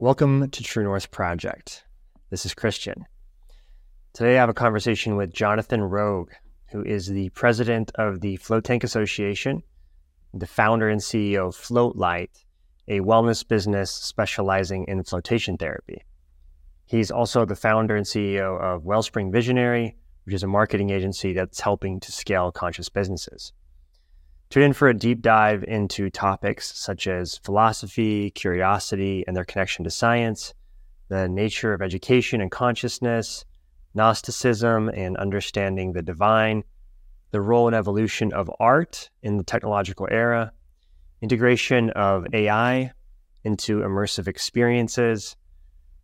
Welcome to True North Project. This is Christian. Today I have a conversation with Jonathan Roug, who is the president of the Float Tank Association, the founder and CEO of Float Light, a wellness business specializing in flotation therapy. He's also the founder and CEO of Wellspring Visionary, which is a marketing agency that's helping to scale conscious businesses. Tune in for a deep dive into topics such as philosophy, curiosity, and their connection to science, the nature of education and consciousness, Gnosticism and understanding the divine, the role and evolution of art in the technological era, integration of AI into immersive experiences,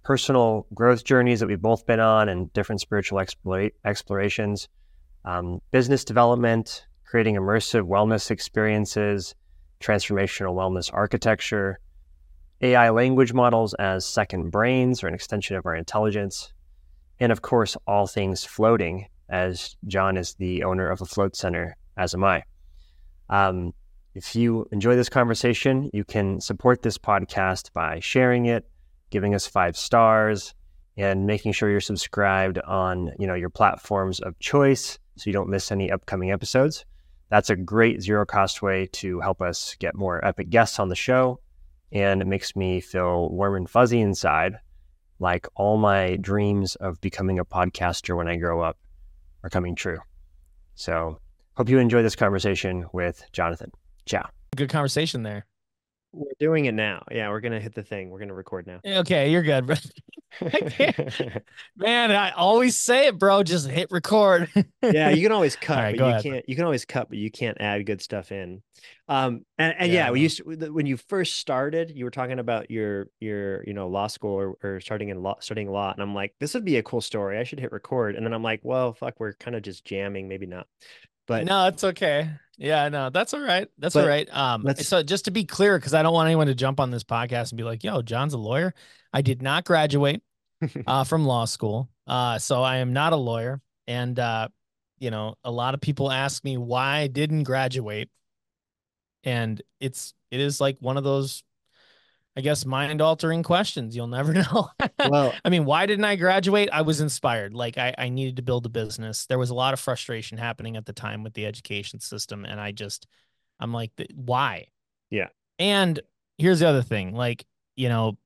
personal growth journeys that we've both been on and different spiritual explore- explorations, um, business development, creating immersive wellness experiences, transformational wellness architecture, AI language models as second brains or an extension of our intelligence, and of course, all things floating, as John is the owner of a float center, as am I. Um, if you enjoy this conversation, you can support this podcast by sharing it, giving us five stars, and making sure you're subscribed on you know your platforms of choice so you don't miss any upcoming episodes. That's a great zero cost way to help us get more epic guests on the show, and it makes me feel warm and fuzzy inside, like all my dreams of becoming a podcaster when I grow up are coming true. So, hope you enjoy this conversation with Jonathan. Ciao. Good conversation there. We're doing it now. Yeah, we're gonna hit the thing. We're gonna record now. Okay, you're good. bro. Man, I always say it, bro. Just hit record. yeah, you can always cut, right, but you ahead. can't. You can always cut, but you can't add good stuff in. Um, and, and yeah, Yeah, we used to, when you first started, you were talking about your your you know law school or, or starting in law studying law, and I'm like, this would be a cool story. I should hit record, and then I'm like, well, fuck, we're kind of just jamming, maybe not. But no, it's okay. Yeah, no, that's all right. That's But all right. Um, so just to be clear, because I don't want anyone to jump on this podcast and be like, "Yo, John's a lawyer." I did not graduate uh, from law school, uh, so I am not a lawyer. And uh, you know, a lot of people ask me why I didn't graduate, and it's it is like one of those, I guess, mind altering questions. You'll never know. well, I mean, why didn't I graduate? I was inspired. Like I, I needed to build a business. There was a lot of frustration happening at the time with the education system. And I just, I'm like, why? Yeah. And here's the other thing. Like, you know,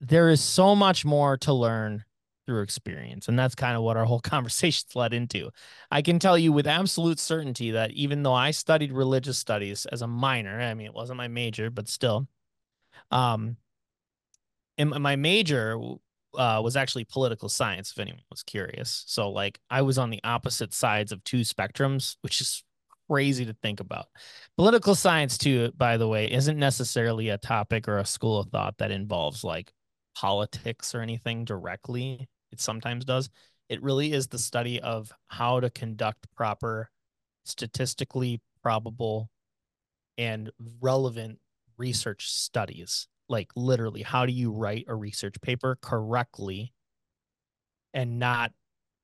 there is so much more to learn through experience. And that's kind of what our whole conversation's led into. I can tell you with absolute certainty that even though I studied religious studies as a minor, I mean, it wasn't my major, but still, um, and my major uh, was actually political science, if anyone was curious. So, like, I was on the opposite sides of two spectrums, which is crazy to think about. Political science, too, by the way, isn't necessarily a topic or a school of thought that involves like politics or anything directly. It sometimes does. It really is the study of how to conduct proper, statistically probable, and relevant research studies like literally how do you write a research paper correctly and not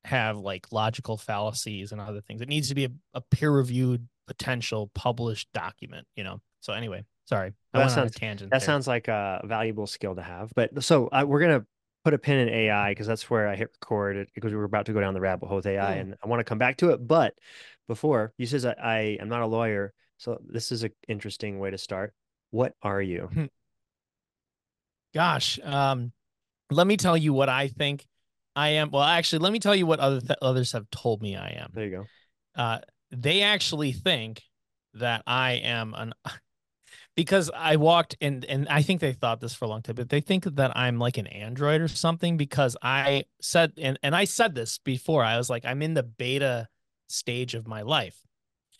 have like logical fallacies and other things it needs to be a, a peer-reviewed potential published document you know so anyway sorry i That went on a sounds- tangent that there. sounds like a valuable skill to have. But so uh, we're gonna put a pin in AI because that's where I hit record because we were about to go down the rabbit hole with AI, Mm. and I want to come back to it. But before you says I, I am not a lawyer, so this is an interesting way to start. What are you? gosh um let me tell you what i think i am well actually let me tell you what other th- others have told me i am There you go. uh, they actually think that I am an because I walked and and I think they thought this for a long time, but they think that I'm like an android or something because I said and and I said this before. I was like, I'm in the beta stage of my life.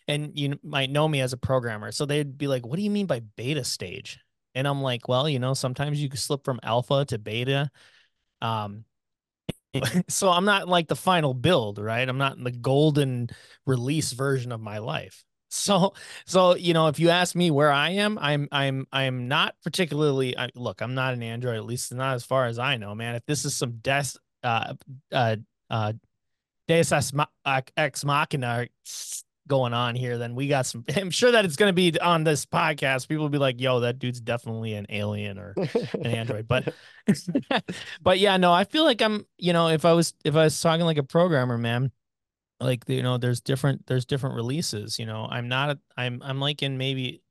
And you might know me as a programmer. So they'd be like, What do you mean by beta stage? And I'm like, well, you know, sometimes you can slip from alpha to beta. Um so I'm not like the final build, right? I'm not in the golden release version of my life. So, so you know, if you ask me where I am, I'm, I'm, I'm not particularly. I, look, I'm not an Android, at least not as far as I know, man. If this is some des, uh, uh, uh, Deus Ex Machina, going on here, then we got some. I'm sure that it's going to be on this podcast. People will be like, "Yo, that dude's definitely an alien or an android." But, but yeah, no, I feel like I'm. You know, if I was if I was talking like a programmer, man, like you know, there's different there's different releases. You know, I'm not. I'm I'm like in maybe.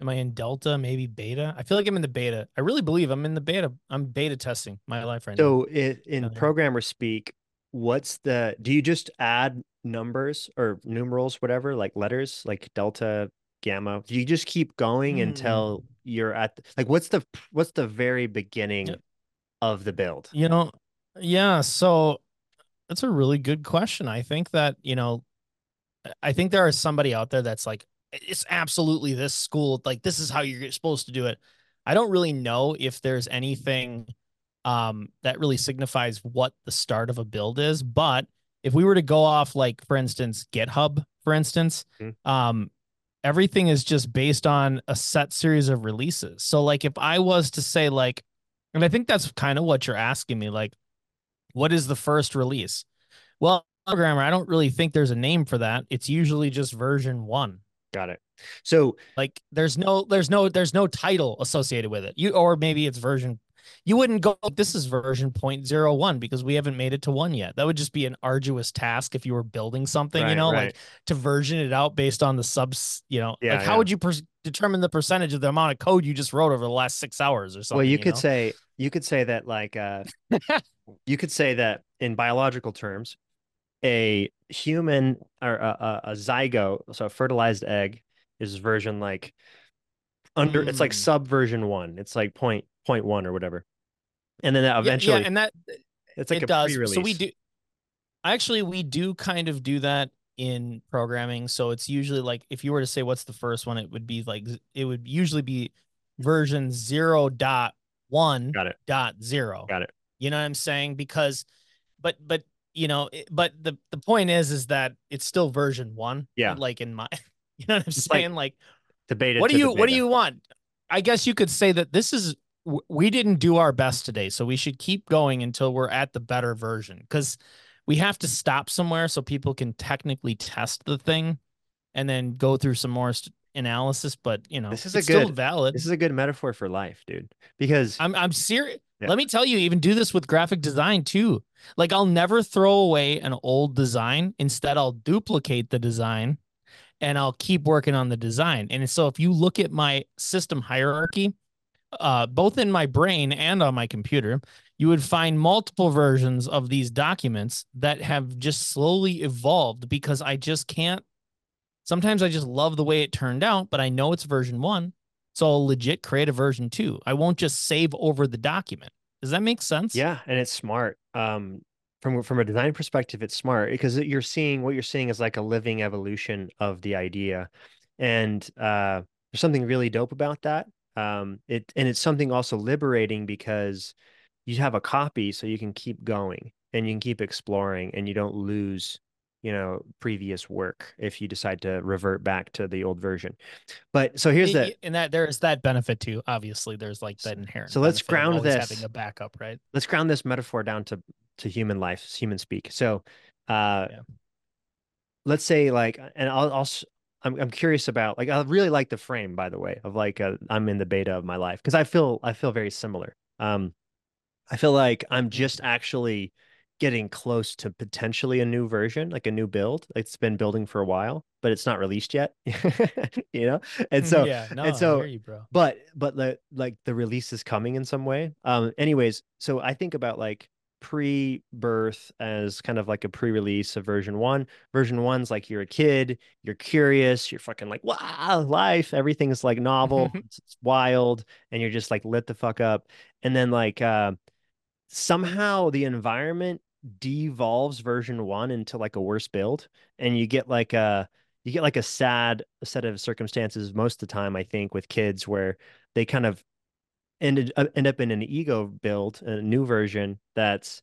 Am I in delta? Maybe beta. I feel like I'm in the beta. I really believe I'm in the beta. I'm beta testing my life right so now. So in, in programmer speak, what's the? Do you just add numbers or numerals, whatever, like letters, like delta, gamma? Do you just keep going mm. until you're at like what's the what's the very beginning of the build? You know, yeah. So that's a really good question. I think that you know, I think there is somebody out there that's like, it's absolutely this school. Like this is how you're supposed to do it. I don't really know if there's anything um, that really signifies what the start of a build is, but if we were to go off like for instance github for instance mm-hmm. um everything is just based on a set series of releases. So like if i was to say like and i think that's kind of what you're asking me like what is the first release? Well programmer i don't really think there's a name for that. It's usually just version 1 got it. So like there's no there's no there's no title associated with it. You or maybe it's version you wouldn't go, this is version 0.01 because we haven't made it to one yet. That would just be an arduous task if you were building something, right, you know, right. like to version it out based on the subs, you know, yeah, like how yeah. would you per- determine the percentage of the amount of code you just wrote over the last six hours or something? Well, you, you could know? say, you could say that like, uh, you could say that in biological terms, a human or a, a, a zygote, so a fertilized egg is version like under, mm. it's like hmm. sub version one. It's like point point one or whatever. And then that eventually, yeah, yeah and that it's like it a does. pre-release. So we do actually we do kind of do that in programming. So it's usually like if you were to say what's the first one, it would be like it would usually be version zero dot one got it dot zero. Got it. You know what I'm saying? Because, but but you know, but the the point is is that it's still version one. Yeah. Like in my, you know what I'm saying? Like, like beta. What do you What do you want? I guess you could say that this is we didn't do our best today, so we should keep going until we're at the better version because we have to stop somewhere so people can technically test the thing and then go through some more analysis. But you know, this is a good valid. This is a good metaphor for life, dude. Because I'm I'm serious. Yeah. Let me tell you, even do this with graphic design too. Like I'll never throw away an old design. Instead, I'll duplicate the design and I'll keep working on the design. And so if you look at my system hierarchy, uh, both in my brain and on my computer, you would find multiple versions of these documents that have just slowly evolved because I just can't. Sometimes I just love the way it turned out, but I know it's version one. So I'll legit create a version two. I won't just save over the document. Does that make sense? Yeah, and it's smart. Um, from from a design perspective, it's smart because you're seeing what you're seeing is like a living evolution of the idea, and uh, there's something really dope about that um it and it's something also liberating because you have a copy so you can keep going and you can keep exploring and you don't lose you know previous work if you decide to revert back to the old version. But so here's the and that there's that benefit too obviously there's like that inherent so let's ground this having a backup right? let's ground this metaphor down to to human life human speak so uh yeah. let's say like and i'll i'll I'm I'm curious about like I really like the frame by the way of like uh, I'm in the beta of my life because I feel I feel very similar. Um, I feel like I'm just actually getting close to potentially a new version, like a new build. It's been building for a while, but it's not released yet. you know, and so yeah, no, and so, you, but but the like the release is coming in some way. Um, anyways, so I think about like pre-birth as kind of like a pre-release of version one. Version one's like you're a kid, you're curious, you're fucking like, wow, life, everything's like novel, it's, it's, wild, and you're just like lit the fuck up. And then like uh somehow the environment devolves version one into like a worse build, and you get like a you get like a sad set of circumstances most of the time, I think, with kids where they kind of ended uh, end up in an ego build, a new version that's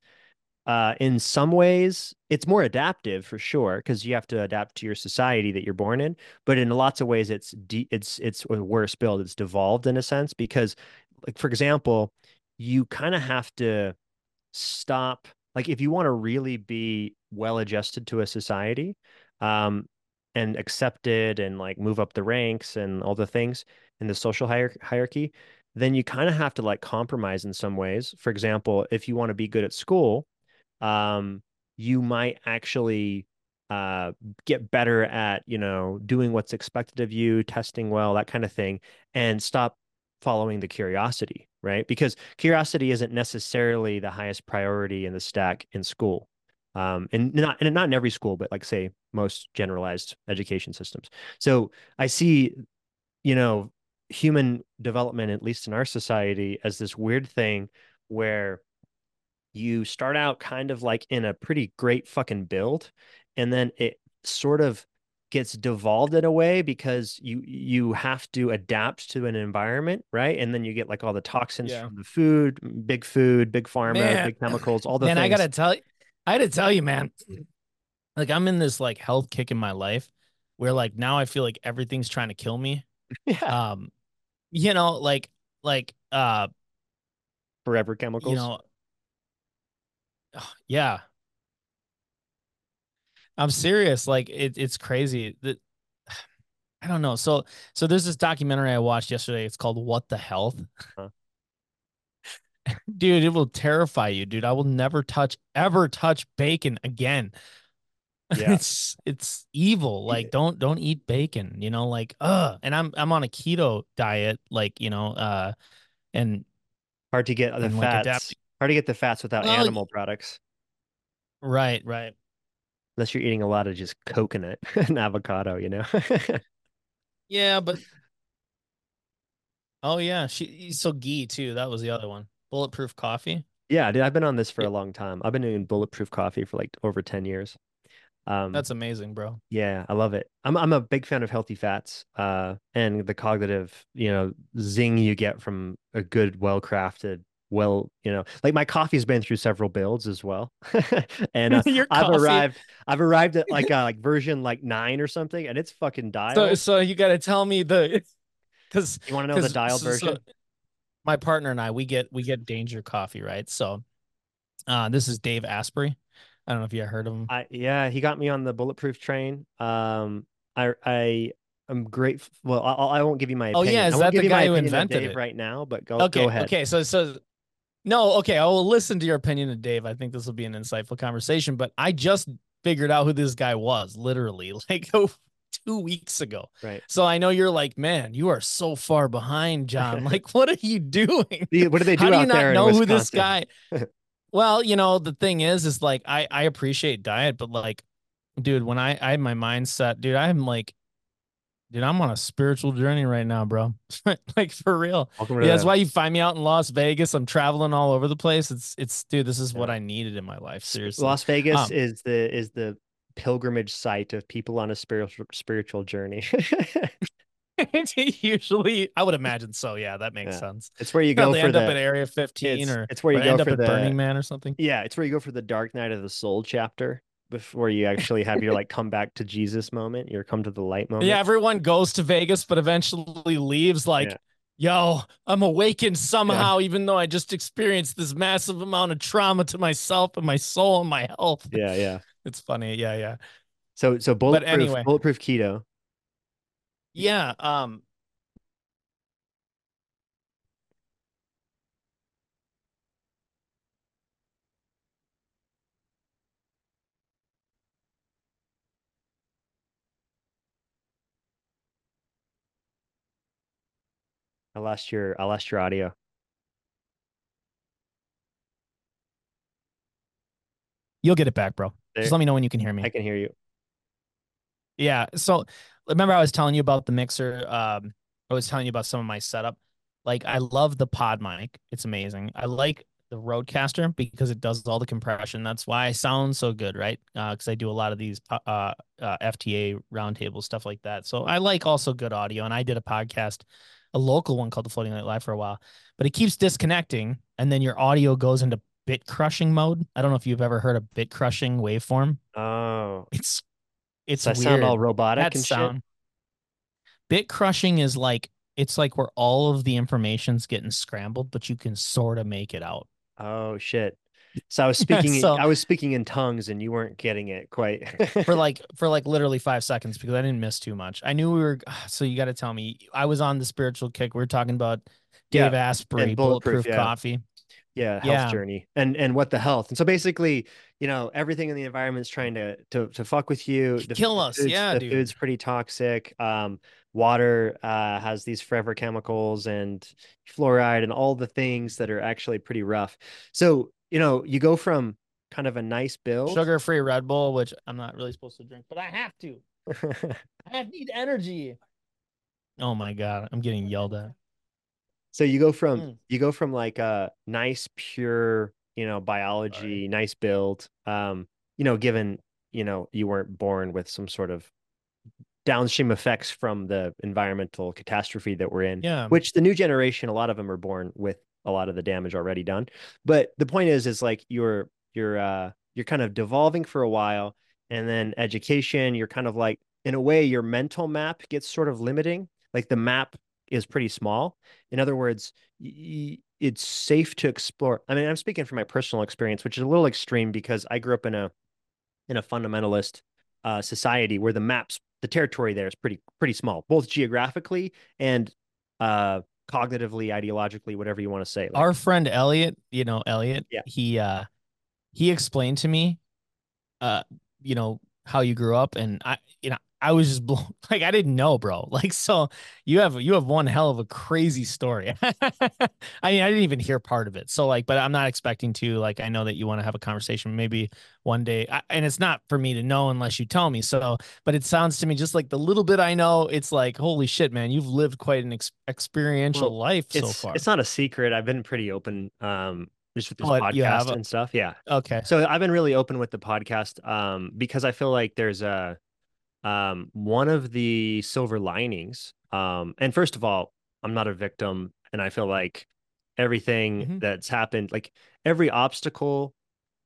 uh, in some ways it's more adaptive for sure because you have to adapt to your society that you're born in. But in lots of ways, it's de- it's it's a worse build. It's devolved in a sense because, like for example, you kind of have to stop. Like if you want to really be well adjusted to a society, um, and accepted and like move up the ranks and all the things in the social hier- hierarchy, then you kind of have to like compromise in some ways. For example, if you want to be good at school, um, you might actually uh, get better at you know doing what's expected of you, testing well, that kind of thing, and stop following the curiosity, right? Because curiosity isn't necessarily the highest priority in the stack in school. Um, and not and not in every school, but like say most generalized education systems. So I see, you know, human development, at least in our society, as this weird thing where you start out kind of like in a pretty great fucking build, and then it sort of gets devolved in a way because you you have to adapt to an environment, right? And then you get like all the toxins Yeah. from the food, big food, big pharma, Man. big chemicals, all the Man, things. I gotta tell you, I had to tell you, man. Like I'm in this like health kick in my life where like now I feel like everything's trying to kill me. yeah, Um, you know, like like uh, forever chemicals. you know, yeah. I'm serious. Like it, it's crazy. That I don't know. So so there's this documentary I watched yesterday. It's called What the Health. Huh. dude, it will terrify you, dude. I will never touch ever touch bacon again. Yeah. it's it's evil. Like don't don't eat bacon, you know, like uh and I'm I'm on a keto diet, like, you know, uh and hard to get the and, like, fats. Hard to get the fats without Well, animal products, right, right. unless you're eating a lot of just coconut and avocado. You know. Yeah, but oh yeah, she so ghee too. That was the other one. Bulletproof coffee. yeah, dude, I've been on this for Yeah. a long time. I've been doing bulletproof coffee for like over ten years. Um, That's amazing, bro. Yeah, I love it. I'm I'm a big fan of healthy fats, uh, and the cognitive, you know, zing you get from a good, well-crafted, well, you know, like my coffee's been through several builds as well, and uh, I've coffee- arrived, I've arrived at like uh, like version like nine or something, and it's fucking So dialed. so you got to tell me the cuz you want to know the dialed version? my partner and I we get we get Danger coffee, right? So uh this is Dave Asprey. I don't know if you heard of him. I yeah, he got me on the bulletproof train. Um, I I am grateful. Well, I, I won't give you my Opinion. Oh, yeah, is that the guy who invented Dave it? right now, but go okay, go ahead. okay. So so no, okay, I will listen to your opinion of Dave. I think this will be an insightful conversation, but I just figured out who this guy was literally like oh, two weeks ago. Right. So I know you're like, man, you are so far behind, John. Like, what are you doing? What do they do How do you not there know who this guy? well, you know, the thing is, is like I I appreciate diet, but like, dude, when I I had my mindset, dude, I'm like, dude, I'm on a spiritual journey right now, bro. like for real. Yeah, that's why you find me out in Las Vegas. I'm traveling all over the place. It's it's dude, this is what I needed in my life. Seriously. Las Vegas Um, is the is the pilgrimage site of people on a spiritual spiritual journey. Usually, I would imagine so. Yeah, that makes Yeah. sense. it's where you Yeah, go they for end the up at Area 15 it's, or, it's where you go end up for at the Burning Man or something. yeah, it's where you go for the Dark Night of the Soul chapter before you actually have your like come back to Jesus moment, your come to the light moment. Yeah, everyone goes to Vegas, but eventually leaves like, Yeah. yo, I'm awakened somehow, even though I just experienced this massive amount of trauma to myself and my soul and my health. yeah, yeah. It's funny. Yeah, yeah. So so bulletproof anyway. bulletproof keto. Yeah. Um, I lost your I lost your audio. you'll get it back, bro. There- Just let me know when you can hear me. I can hear you. Yeah. So remember I was telling you about the mixer. Um, I was telling you about some of my setup. Like I love the PodMic. It's amazing. I like the RODECaster because it does all the compression. That's why I sound so good, right? Because I do a lot of these uh, uh, FTA roundtable stuff like that. So I like also good audio. And I did a podcast, a local one called the Floating Light Live for a while, but it keeps disconnecting, and then your audio goes into bit crushing mode. I don't know if you've ever heard of bit crushing waveform. Oh, It's it's I weird. sound all robotic that and sound. Bit crushing is like it's like where all of the information's getting scrambled, but you can sort of make it out. Oh shit. So I was speaking. So- I was speaking in tongues, and you weren't getting it quite. for like for like literally five seconds because I didn't miss too much. I knew we were. So you got to tell me. I was on the spiritual kick. We are talking about Yeah, Dave Asprey, Bulletproof, bulletproof, yeah. coffee. Yeah, health Yeah. journey, and and what the health. And so basically, you know, everything in the environment is trying to to to fuck with you. The, Kill us, food's- yeah, the dude. food's pretty toxic. Um, water uh has these forever chemicals and fluoride and all the things that are actually pretty rough. So you know, you go from kind of a nice build. Sugar free Red Bull, which I'm not really supposed to drink, but I have to. I need energy. Oh my god, I'm getting yelled at. So you go from Mm. you go from like a nice pure, you know, biology, nice build. Um, you know, given, you know, you weren't born with some sort of downstream effects from the environmental catastrophe that we're in. Yeah. Which the new generation, a lot of them are born with a lot of the damage already done. But the point is, is like you're you're uh you're kind of devolving for a while, and then education, you're kind of like in a way your mental map gets sort of limiting. Like the map is pretty small. In other words, y- it's safe to explore. I mean, I'm speaking from my personal experience, which is a little extreme because I grew up in a in a fundamentalist uh, society where the maps, the territory there is pretty pretty small, both geographically and uh, cognitively, ideologically, whatever you want to say. Like, Our friend Elliot, you know Elliot. Yeah. He uh he explained to me, uh, you know how you grew up, and I, you know, I was just blown. Like I didn't know, bro. Like so, you have you have one hell of a crazy story. I mean, I didn't even hear part of it. So like, but I'm not expecting to. Like, I know that you want to have a conversation maybe one day, I, and it's not for me to know unless you tell me. So, but it sounds to me just like the little bit I know. It's like, holy shit, man, you've lived quite an ex- experiential Well, life so far. it's not a secret. I've been pretty open, um, just with this Oh, podcast a- and stuff. Yeah. okay. So I've been really open with the podcast um, because I feel like there's a um, one of the silver linings. Um, and first of all, I'm not a victim, and I feel like everything Mhm. that's happened, like every obstacle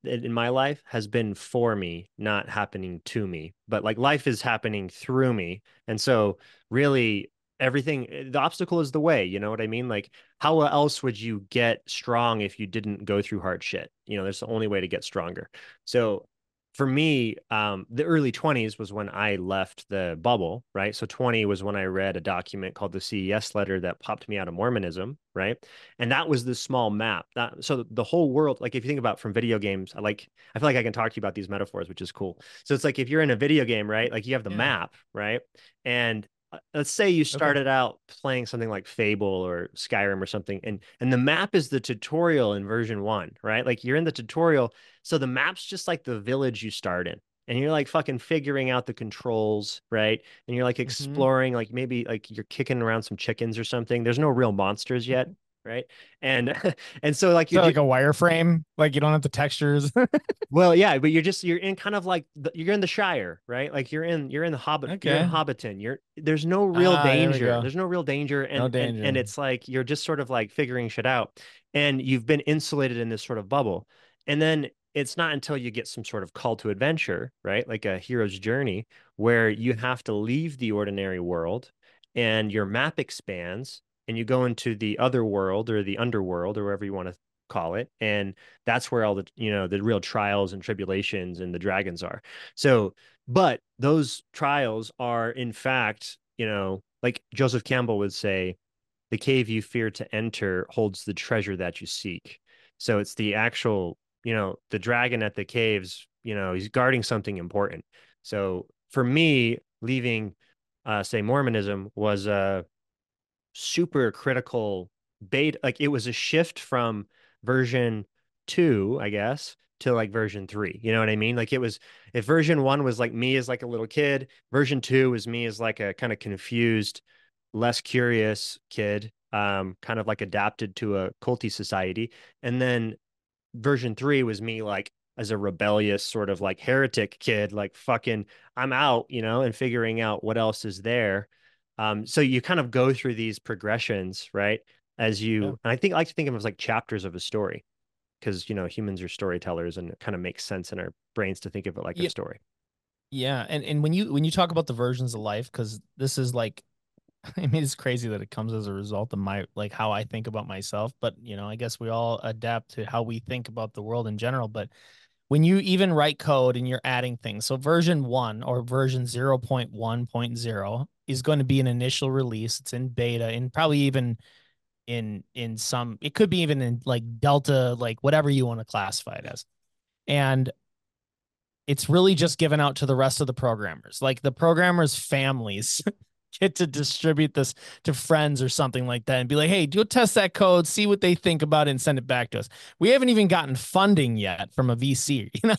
in in my life, has been for me, not happening to me. But like life is happening through me, and so really everything eh, the obstacle is the way you know what i mean like how else would you get strong if you didn't go through hard shit you know there's the only way to get stronger so for me um the early 20s was when i left the bubble right? So 20 was when i read a document called the ces letter that popped me out of mormonism right? And that was the small map that so the whole world like if you think about from video games i like i feel like i can talk to you about these metaphors which is cool. So it's like if you're in a video game right? Like you have the Yeah. map right? And let's say you started out playing something like Fable or Skyrim or something, and and the map is the tutorial in version one, right? Like you're in the tutorial, so the map's just like the village you start in, and you're like fucking figuring out the controls, right? And you're like Mm-hmm. exploring, like maybe like you're kicking around some chickens or something. There's no real monsters yet, right? And and so like. So you're like a wireframe, like you don't have the textures. well, yeah, but you're just you're in kind of like the, you're in the Shire, right? Like you're in you're in the Hobbit, you're in Okay. Hobbiton. You're there's no real Ah, danger. go. There's no real danger, and, No and and it's like you're just sort of like figuring shit out, and you've been insulated in this sort of bubble, and then it's not until you get some sort of call to adventure, right? Like a hero's journey, where you have to leave the ordinary world, and your map expands, and you go into the other world or the underworld or wherever you want to call it and that's where all the you know the real trials and tribulations and the dragons are. So but those trials are in fact you know like joseph campbell would say the cave you fear to enter holds the treasure that you seek. So it's the actual you know the dragon at the caves you know he's guarding something important. So for me leaving uh say mormonism was a super critical bait like it was a shift from version two, I guess, to like version three. You know what I mean? Like it was if version one was like me as like a little kid, version two was me as like a kind of confused, less curious kid, um, kind of like adapted to a culty society. And then version three was me like as a rebellious sort of like heretic kid, like fucking I'm out, you know, and figuring out what else is there. Um, so you kind of go through these progressions, right? As you, Yeah. and I think I like to think of them as like chapters of a story, because you know humans are storytellers, and it kind of makes sense in our brains to think of it like Yeah. a story. yeah, and and when you when you talk about the versions of life, because this is like I mean, it's crazy that it comes as a result of my like how I think about myself, but you know, I guess we all adapt to how we think about the world in general. But when you even write code and you're adding things, so version one or version 0.1.0 is going to be an initial release. It's in beta and probably even in in some it could be even in like delta, like whatever you want to classify it as. And it's really just given out to the rest of the programmers, like the programmers' families get to distribute this to friends or something like that and be like, hey, go test that code, see what they think about it, and send it back to us. We haven't even gotten funding yet from a VC, you know.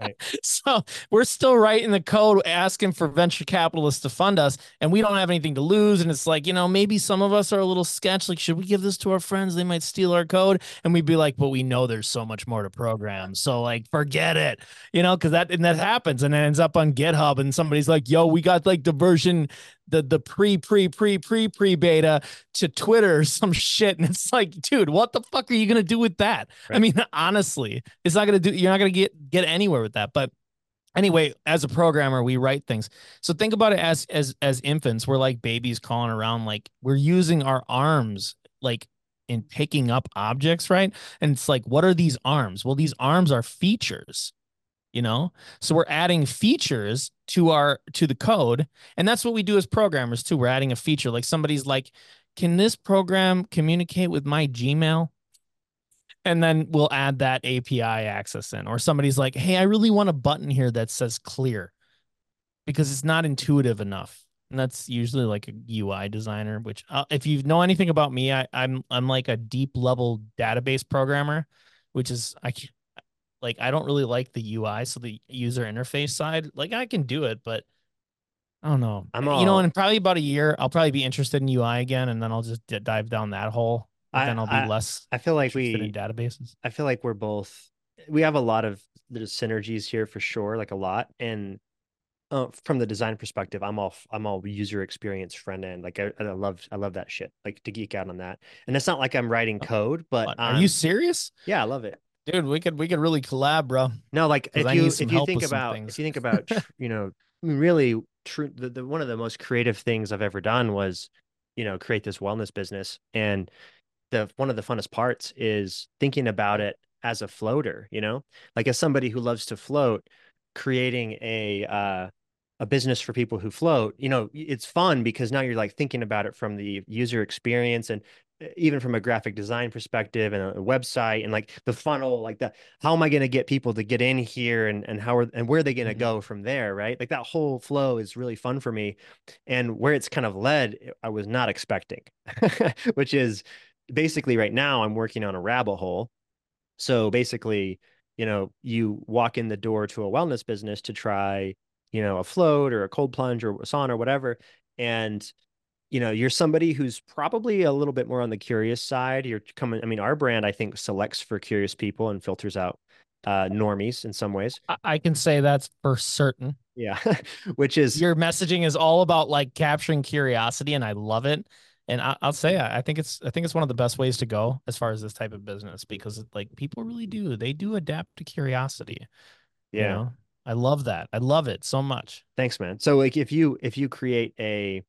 right. So we're still writing the code asking for venture capitalists to fund us, and we don't have anything to lose. And it's like, you know, maybe some of us are a little sketch. Like, should we give this to our friends? They might steal our code. And we'd be like, but we know there's so much more to program. So like forget it, you know, because that and that happens and it ends up on GitHub and somebody's like, yo, we got like the version the the pre pre pre pre pre beta to Twitter or some shit, and it's like, dude, what the fuck are you gonna do with that? Right. I mean, honestly, it's not gonna do. You're not gonna get get anywhere with that. But anyway, as a programmer, we write things. So think about it as as as infants, we're like babies crawling around, like we're using our arms, like in picking up objects, right? And it's like, what are these arms? Well, these arms are features you know? So we're adding features to our to the code and that's what we do as programmers too. We're adding a feature like somebody's like can this program communicate with my gmail? And then we'll add that api access in. Or somebody's like hey i really want a button here that says clear because it's not intuitive enough. And that's usually like a ui designer which uh, if you know anything about me I, i'm i'm like a deep level database programmer which is i like I don't really like the UI, so the user interface side, like I can do it, but I don't know. I'm all, you know, in probably about a year, I'll probably be interested in UI again, and then I'll just d- dive down that hole. I, then I'll be I, less. I feel like we in databases. I feel like we're both. We have a lot of there's synergies here for sure, like a lot. And uh, from the design perspective, I'm all I'm all user experience front end. Like I, I love I love that shit. Like to geek out on that. And it's not like I'm writing oh, code, but are you serious? Yeah, I love it dude we could we could really collab bro. No like if you if you think about if you think about you know really true the, the one of the most creative things i've ever done was you know create this wellness business. And the one of the funnest parts is thinking about it as a floater you know? Like as somebody who loves to float creating a uh a business for people who float you know it's fun because now you're like thinking about it from the user experience and even from a graphic design perspective and a website and like the funnel like the how am i going to get people to get in here and and how are and where are they going to mm-hmm. go from there right? Like that whole flow is really fun for me. And where it's kind of led i was not expecting which is basically right now i'm working on a rabbit hole. So basically you know you walk in the door to a wellness business to try you know a float or a cold plunge or a sauna or whatever and you know you're somebody who's probably a little bit more on the curious side you're coming i mean our brand i think selects for curious people and filters out uh normies in some ways i can say that's for certain yeah which is your messaging is all about like capturing curiosity and i love it and I, will say I think it's I think it's one of the best ways to go as far as this type of business because like people really do they do adapt to curiosity. Yeah, you know? I love that. I love it so much. Thanks, man. So like if you if you create a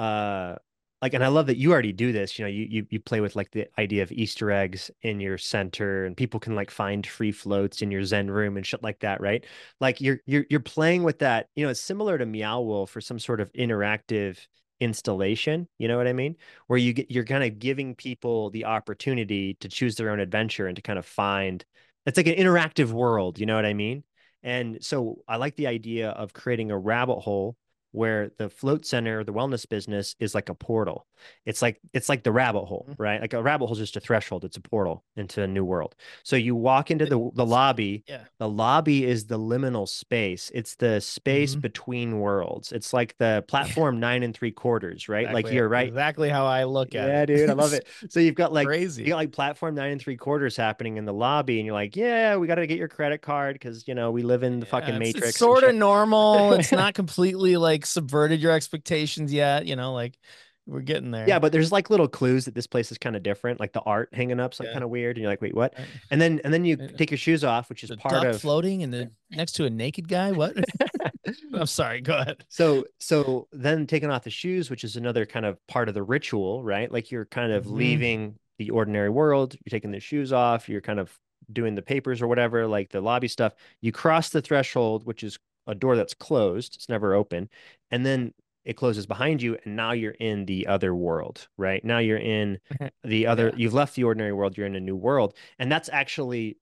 uh like and i love that you already do this you know you, you you play with like the idea of easter eggs in your center and people can like find free floats in your zen room and shit like that right? Like you're you're you're playing with that you know it's similar to meow wolf for some sort of interactive installation you know what i mean? Where you get you're kind of giving people the opportunity to choose their own adventure and to kind of find it's like an interactive world you know what i mean? And so i like the idea of creating a rabbit hole where the float center the wellness business is like a portal. It's like it's like the rabbit hole mm-hmm. right? Like a rabbit hole is just a threshold. It's a portal into a new world. So you walk into the, the lobby yeah. the lobby is the liminal space. It's the space mm-hmm. between worlds. It's like the platform nine and three quarters right? Exactly. like you're right. exactly how i look at yeah, it. yeah dude i love it. So you've got like crazy. you got like platform nine and three quarters happening in the lobby and you're like yeah we got to get your credit card because you know we live in the yeah, fucking it's, matrix it's sort of normal. It's not completely like like subverted your expectations yet. You know, like we're getting there. Yeah, but there's like little clues that this place is kind of different. Like the art hanging up, some yeah. kind of weird, and you're like, wait, what? And then and then you take your shoes off, which is the part of floating and the next to a naked guy. What? I'm sorry. Go ahead. So so then taking off the shoes, which is another kind of part of the ritual, right? Like you're kind of Mhm. leaving the ordinary world. You're taking the shoes off. You're kind of doing the papers or whatever, like the lobby stuff. You cross the threshold, which is a door that's closed. It's never open, and then it closes behind you, and now you're in the other world, right? Now you're in the other. Yeah. You've left the ordinary world. You're in a new world, and that's actually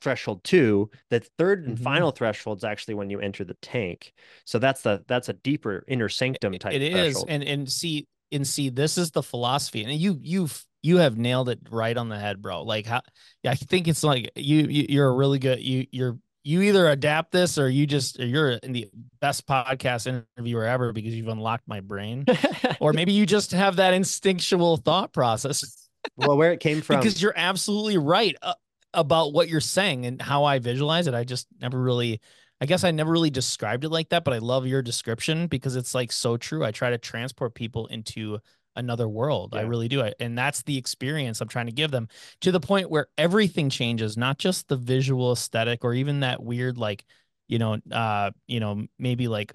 threshold two the 3rd and Mhm. final threshold is actually when you enter the tank so that's the that's a deeper inner sanctum type It is, threshold. and and see and see this is the philosophy, and you you've you have nailed it right on the head, bro. Like how yeah, I think it's like you, you you're a really good you you're you either adapt this or you just you're in the best podcast interviewer ever because you've unlocked my brain, or maybe you just have that instinctual thought process well where it came from because you're absolutely right uh, about what you're saying and how I visualize it. I just never really, I guess I never really described it like that, but I love your description because it's like so true. I try to transport people into another world. I really do. I- And that's the experience I'm trying to give them to the point where everything changes, not just the visual aesthetic or even that weird, like, you know, uh, you know, maybe like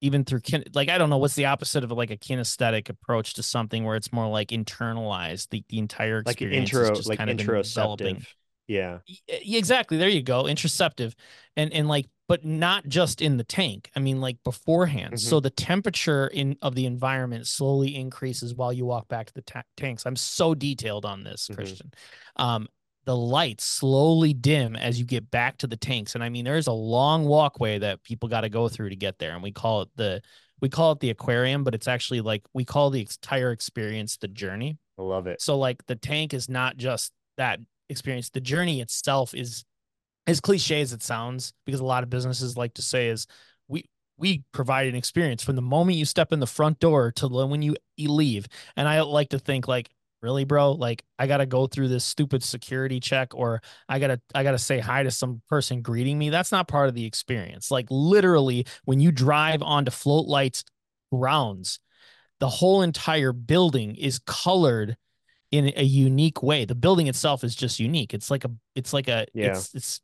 even through kin- like I don't know what's the opposite of like a kinesthetic approach to something where it's more like internalized the, the entire like experience is just like kind of developing. Interoceptive yeah exactly there you go interoceptive and and like but not just in the tank i mean like beforehand Mhm. so the temperature in of the environment slowly increases while you walk back to the ta- tanks i'm so detailed on this Mhm. christian um the lights slowly dim as you get back to the tanks and i mean there's a long walkway that people got to go through to get there and we call it the we call it the aquarium but it's actually like we call the entire experience the journey i love it so like the tank is not just that experience. The journey itself is as cliche as it sounds, because a lot of businesses like to say is we we provide an experience from the moment you step in the front door to when you, leave. And I like to think like, really, bro, like I gotta go through this stupid security check or I gotta I gotta say hi to some person greeting me. That's not part of the experience. Like literally, when you drive onto float lights grounds, the whole entire building is colored in a unique way. The building itself is just unique. It's like a it's like a Yeah. it's it's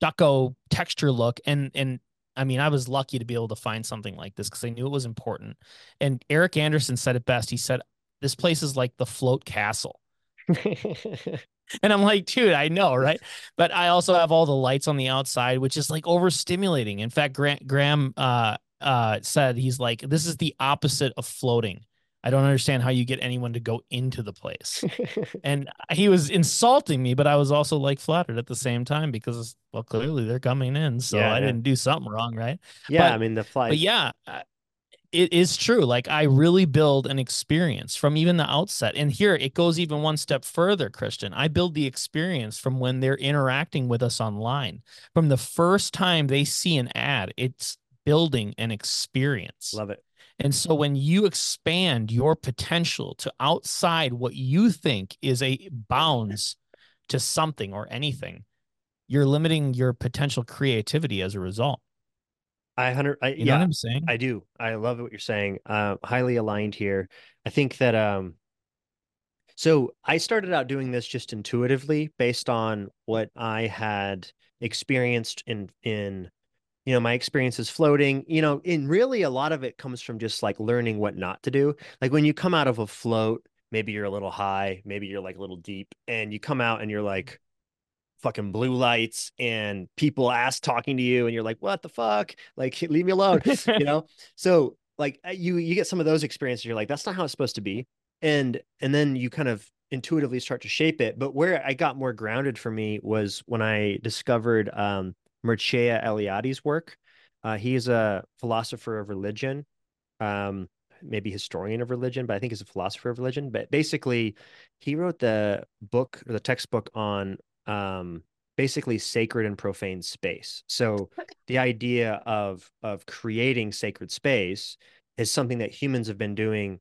stucco texture look and and I mean I was lucky to be able to find something like this because I knew it was important. And Eric Anderson said it best. He said this place is like the float castle. And I'm like, dude, I know, right? But I also have all the lights on the outside, which is like overstimulating. In fact, Grant Graham uh uh said he's like, this is the opposite of floating. I don't understand how you get anyone to go into the place. And he was insulting me, but I was also like flattered at the same time because, well, clearly they're coming in, so Yeah, I yeah. didn't do something wrong, right? yeah i mean the flight. But yeah, uh, it is true. Like I really build an experience from even the outset. And here it goes even one step further, Christian. I build the experience from when they're interacting with us online. From the first time they see an ad, it's building an experience. love it And so when you expand your potential to outside what you think is a bounds to something or anything, you're limiting your potential creativity as a result. i hundred I, You know yeah what I'm saying? I do. I love what you're saying. Uh, highly aligned here. I think that um so I started out doing this just intuitively based on what I had experienced in in you know my experience is floating you know and really a lot of it comes from just like learning what not to do. Like when you come out of a float maybe you're a little high maybe you're like a little deep and you come out and you're like fucking blue lights and people ask talking to you and you're like what the fuck? Like leave me alone you know? So like uh, you you get some of those experiences you're like that's not how it's supposed to be and and then you kind of intuitively start to shape it. But where i got more grounded for me was when i discovered um mircea eliade's work. Uh, he's a philosopher of religion um maybe historian of religion but i think he's a philosopher of religion. But basically he wrote the book or the textbook on um basically sacred and profane space. So the idea of of creating sacred space is something that humans have been doing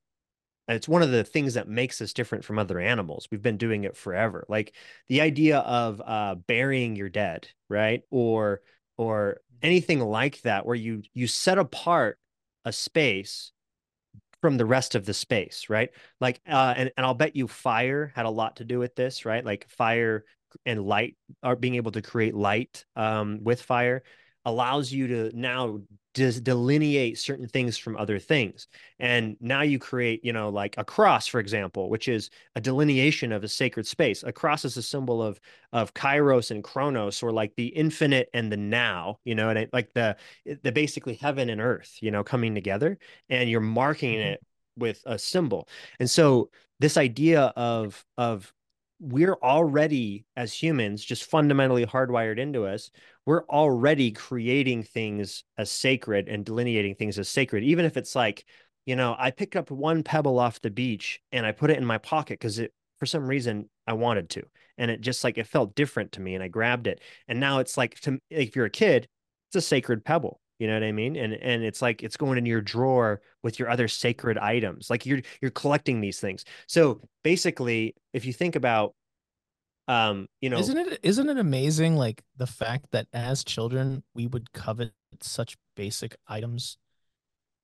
it's one of the things that makes us different from other animals. We've been doing it forever. Like the idea of uh burying your dead right? Or or anything like that where you you set apart a space from the rest of the space right? Like uh and, and i'll bet you fire had a lot to do with this right? Like fire and light are being able to create light um with fire allows you to now des- delineate certain things from other things. And now you create, you know, like a cross, for example, which is a delineation of a sacred space. A cross is a symbol of of kairos and chronos, or like the infinite and the now, you know, and it, like the the basically heaven and earth, you know, coming together, and you're marking mm-hmm. it with a symbol. And so this idea of of we're already as humans just fundamentally hardwired into us we're already creating things as sacred and delineating things as sacred. Even if it's like you know i picked up one pebble off the beach and i put it in my pocket because it for some reason i wanted to. And it just like it felt different to me and i grabbed it. And now it's like to if you're a kid it's a sacred pebble you know what i mean? And and it's like it's going in your drawer with your other sacred items like you're you're collecting these things. So basically if you think about um you know isn't it isn't it amazing like the fact that as children we would covet such basic items?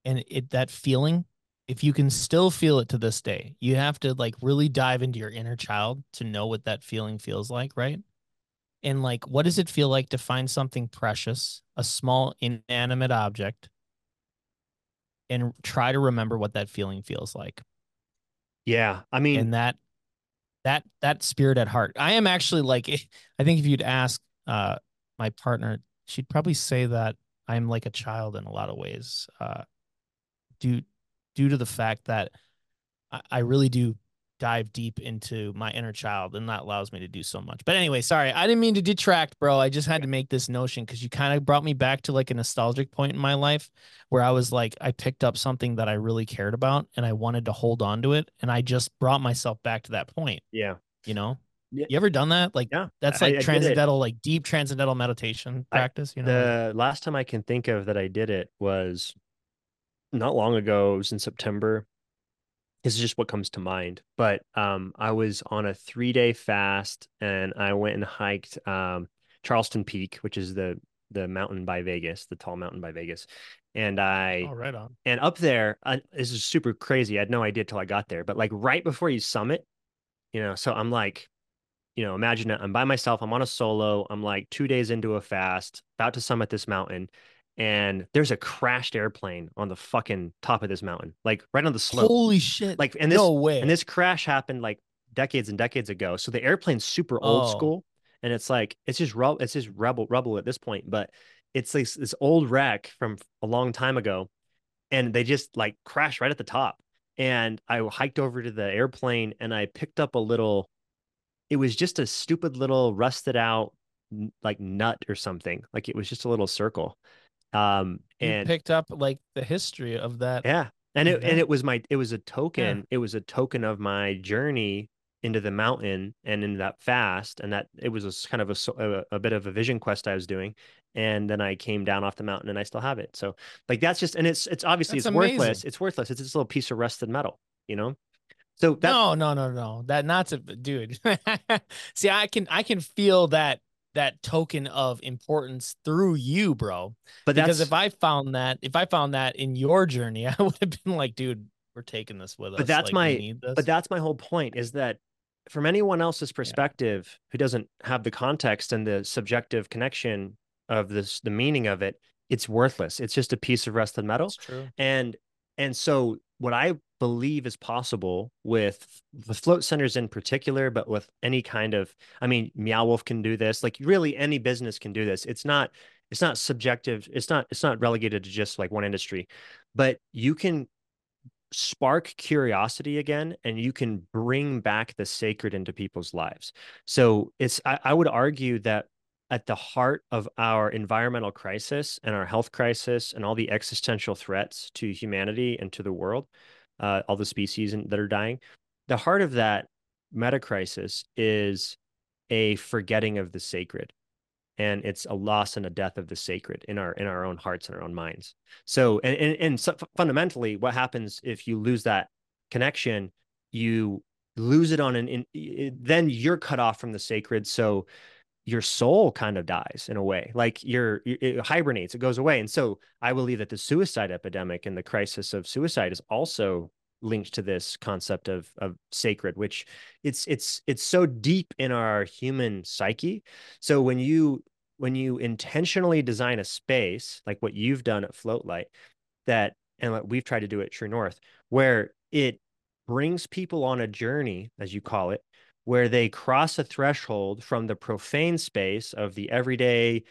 And it that feeling if you can still feel it to this day you have to like really dive into your inner child to know what that feeling feels like right and like what does it feel like to find something precious a small inanimate object and try to remember what that feeling feels like? Yeah i mean and that that that spirit at heart. I am actually like i think if you'd ask uh my partner she'd probably say that i'm like a child in a lot of ways uh due due to the fact that I, I really do dive deep into my inner child and that allows me to do so much. But anyway, sorry, I didn't mean to detract, bro. I just had to make this notion because you kind of brought me back to like a nostalgic point in my life where I was like, I picked up something that I really cared about and I wanted to hold on to it. And I just brought myself back to that point. Yeah. You know? Yeah. You ever done that? Like, yeah, that's like I, I transcendental, like deep transcendental meditation practice. I, you know, the last time I can think of that I did it was not long ago. It was in September this is just what comes to mind. But um, I was on a three day fast and I went and hiked um, Charleston Peak, which is the the mountain by Vegas, the tall mountain by Vegas. And I, oh, right on. And up there, I, this is super crazy. I had no idea till I got there, but like right before you summit, you know, so I'm like, you know, imagine. I'm by myself. I'm on a solo. I'm like two days into a fast, about to summit this mountain and there's a crashed airplane on the fucking top of this mountain, like right on the slope. Holy shit! Like, and this, no way. And this crash happened like decades and decades ago. So the airplane's super old oh. school, and it's like it's just rub, it's just rebel rubble at this point. But it's like this old wreck from a long time ago, and they just like crashed right at the top. And I hiked over to the airplane, and I picked up a little. It was just a stupid little rusted out like nut or something. Like it was just a little circle um and you picked up like the history of that yeah and it and it was my it was a token yeah. it was a token of my journey into the mountain and in that fast and that it was a kind of a, a, a bit of a vision quest i was doing and then i came down off the mountain and i still have it so like that's just and it's it's obviously that's it's amazing. worthless it's worthless it's this little piece of rusted metal you know so that, no no no no that not to dude see i can i can feel that that token of importance through you, bro. But because if I found that, if I found that in your journey, I would have been like, dude, we're taking this with but us. But that's like, my, but that's my whole point is that from anyone else's perspective yeah. who doesn't have the context and the subjective connection of this, the meaning of it, it's worthless. It's just a piece of rusted metal. True. And and so what I believe is possible with with float centers in particular, but with any kind of, I mean, Meow Wolf can do this. Like really, any business can do this. It's not it's not subjective. It's not it's not relegated to just like one industry, but you can spark curiosity again and you can bring back the sacred into people's lives so it's I, I, would argue that at the heart of our environmental crisis and our health crisis and all the existential threats to humanity and to the world, uh, all the species that are dying, the heart of that meta crisis is a forgetting of the sacred and it's a loss and a death of the sacred in our in our own hearts and our own minds. So and and, and so fundamentally what happens if you lose that connection you lose it on an in, then you're cut off from the sacred. So your soul kind of dies in a way like your it hibernates it goes away. And so i believe that the suicide epidemic and the crisis of suicide is also linked to this concept of of sacred which it's it's it's so deep in our human psyche. So when you when you intentionally design a space like what you've done at Floatlight, that and what we've tried to do at True North, where it brings people on a journey, as you call it, where they cross a threshold from the profane space of the everyday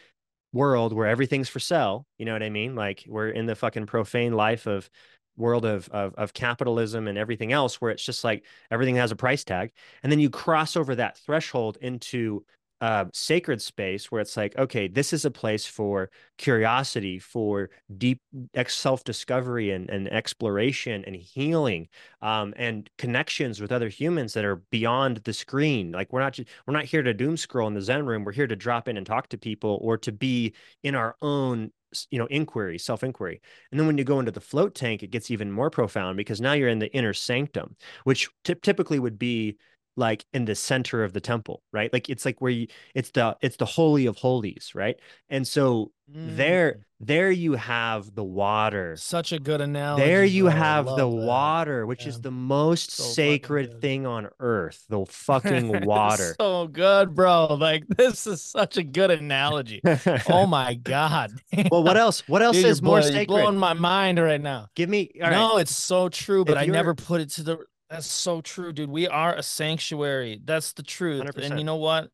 world where everything's for sale. You know what I mean? Like we're in the fucking profane life of world of, of of capitalism and everything else where it's just like everything has a price tag and then you cross over that threshold into uh, sacred space where it's like, okay, this is a place for curiosity, for deep self discovery and, and exploration and healing, um, and connections with other humans that are beyond the screen. Like we're not we're not here to doom scroll in the Zen room. We're here to drop in and talk to people or to be in our own you know inquiry self inquiry and then when you go into the float tank it gets even more profound because now you're in the inner sanctum which t- typically would be like in the center of the temple right? Like it's like where you it's the it's the holy of holies right? And so mm. there there you have the water. Such a good analogy there you bro. have the that. water which yeah. is the most so sacred thing on earth the fucking water. So good bro. Like this is such a good analogy. Oh my god well what else what else Dude, is more sacred? blowing my mind right now. Give me no it's so true but i never put it to the that's so true, dude. We are a sanctuary. That's the truth. 100%. And you know what?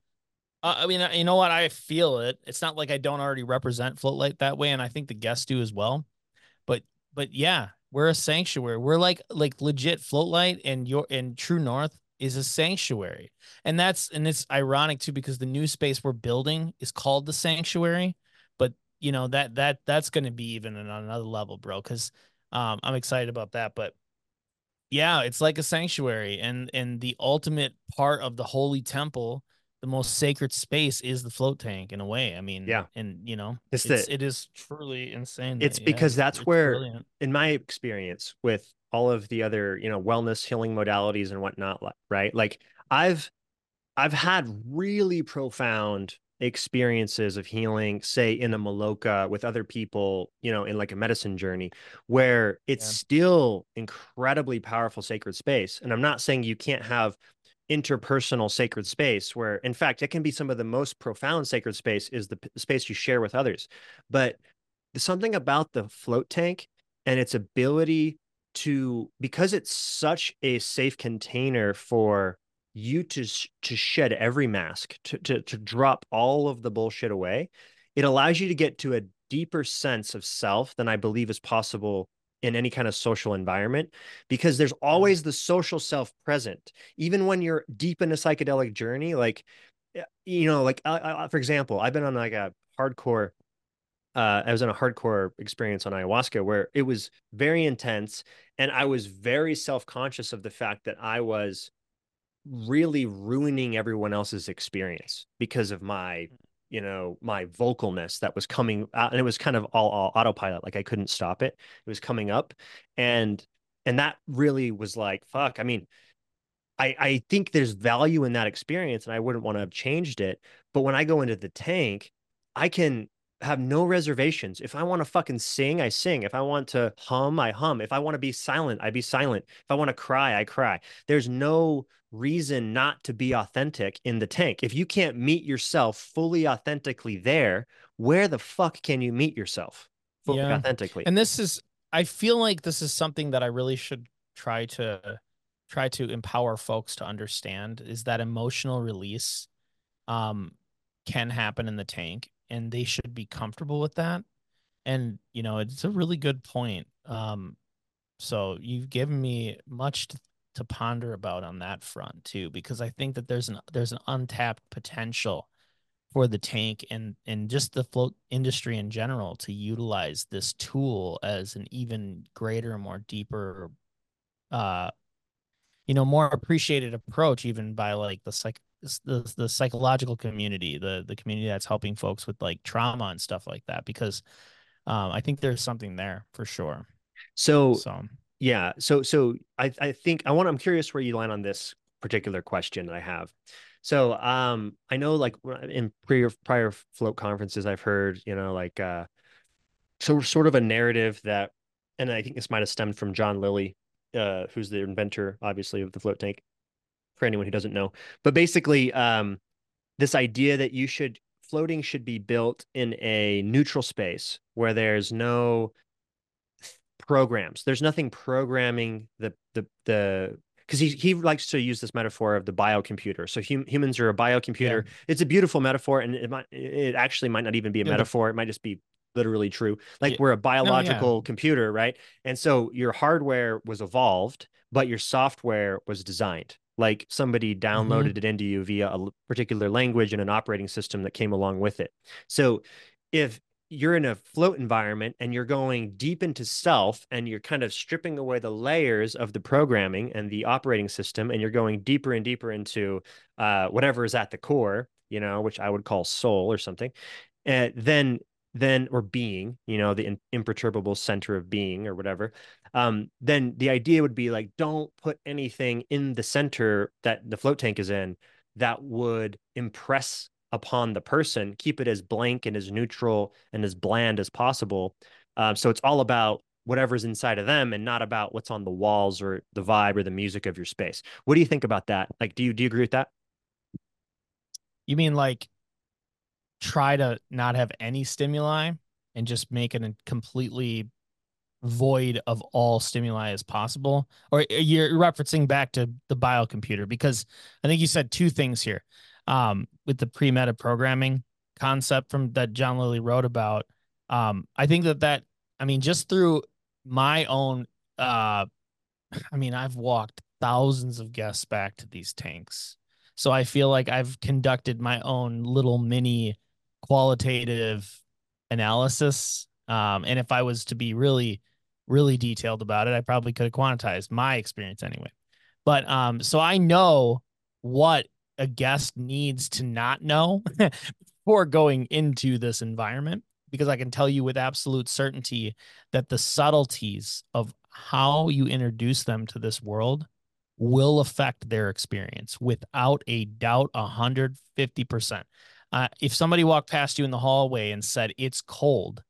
Uh, I mean, you know what? I feel it. It's not like I don't already represent Floatlight that way, and I think the guests do as well. But, but yeah, we're a sanctuary. We're like, like legit Floatlight, and your and True North is a sanctuary, and that's and it's ironic too because the new space we're building is called the sanctuary. But you know that that that's going to be even on another level, bro. Because um, I'm excited about that, but yeah it's like a sanctuary and and the ultimate part of the holy temple the most sacred space is the float tank in a way i mean yeah and you know it's, it's the, it is truly insane it's that, because yeah, that's it's where brilliant. in my experience with all of the other you know wellness healing modalities and whatnot right like i've i've had really profound experiences of healing, say in a Maloka with other people, you know, in like a medicine journey, where it's yeah. still incredibly powerful sacred space. And I'm not saying you can't have interpersonal sacred space where in fact it can be some of the most profound sacred space is the p- space you share with others but something about the float tank and its ability to because it's such a safe container for you to to shed every mask to, to to drop all of the bullshit away it allows you to get to a deeper sense of self than i believe is possible in any kind of social environment because there's mm-hmm. always the social self present even when you're deep in a psychedelic journey like you know like for example i've been on like a hardcore uh, I was in a hardcore experience on ayahuasca where it was very intense, and I was very self conscious of the fact that I was really ruining everyone else's experience because of my mm. you know my vocalness that was coming out and it was kind of all, all autopilot like i couldn't stop it it was coming up and and that really was like fuck i mean i i think there's value in that experience and i wouldn't want to have changed it but when i go into the tank i can have no reservations. If I want to fucking sing, I sing. If I want to hum, I hum. If I want to be silent, I be silent. If I want to cry, I cry. There's no reason not to be authentic in the tank. If you can't meet yourself fully authentically there, where the fuck can you meet yourself fully yeah. authentically? And this is I feel like this is something that I really should try to try to empower folks to understand is that emotional release um can happen in the tank and they should be comfortable with that. And you know, it's a really good point. Um, so you've given me much to, to ponder about on that front too, because I think that there's an there's an untapped potential for the tank and and just the float industry in general to utilize this tool as an even greater, more deeper, uh, you know, more appreciated approach, even by like the psych the the psychological community, the the community that's helping folks with like trauma and stuff like that, because um, I think there's something there for sure. So, so yeah, so so I I think I want I'm curious where you land on this particular question that I have. So um I know like in prior prior float conferences I've heard you know like uh so sort of a narrative that and I think this might have stemmed from John Lilly, uh, who's the inventor, obviously, of the float tank, for anyone who doesn't know. But basically, um, this idea that you should floating should be built in a neutral space where there's no programs. There's nothing programming the the the because he he likes to use this metaphor of the biocomputer. So hum, humans are a biocomputer. Yeah. It's a beautiful metaphor, and it might it actually might not even be a yeah, metaphor. It might just be literally true. Like yeah. we're a biological no, computer, right? And so your hardware was evolved, but your software was designed. Like somebody mm-hmm. downloaded mm-hmm. it into you via a particular language and an operating system that came along with it. So if you're in a float environment and you're going deep into self and you're kind of stripping away the layers of the programming and the operating system and you're going deeper and deeper into uh, whatever is at the core you know which i would call soul or something and then then or being you know the in, imperturbable center of being or whatever um, then the idea would be like don't put anything in the center that the float tank is in that would impress upon the person, keep it as blank and as neutral and as bland as possible. Um, so it's all about whatever's inside of them and not about what's on the walls or the vibe or the music of your space. What do you think about that? Like, do you do you agree with that? You mean like try to not have any stimuli and just make it a completely void of all stimuli as possible? Or you're referencing back to the biocomputer because I think you said two things here um, with the pre-meta programming concept from that John Lilly wrote about. Um, I think that that I mean just through my own uh I mean I've walked thousands of guests back to these tanks. So I feel like I've conducted my own little mini qualitative analysis. Um, and if I was to be really, really detailed about it, I probably could have quantized my experience anyway. But um, so I know what a guest needs to not know before going into this environment because I can tell you with absolute certainty that the subtleties of how you introduce them to this world will affect their experience without a doubt 150%. Uh, if somebody walked past you in the hallway and said it's cold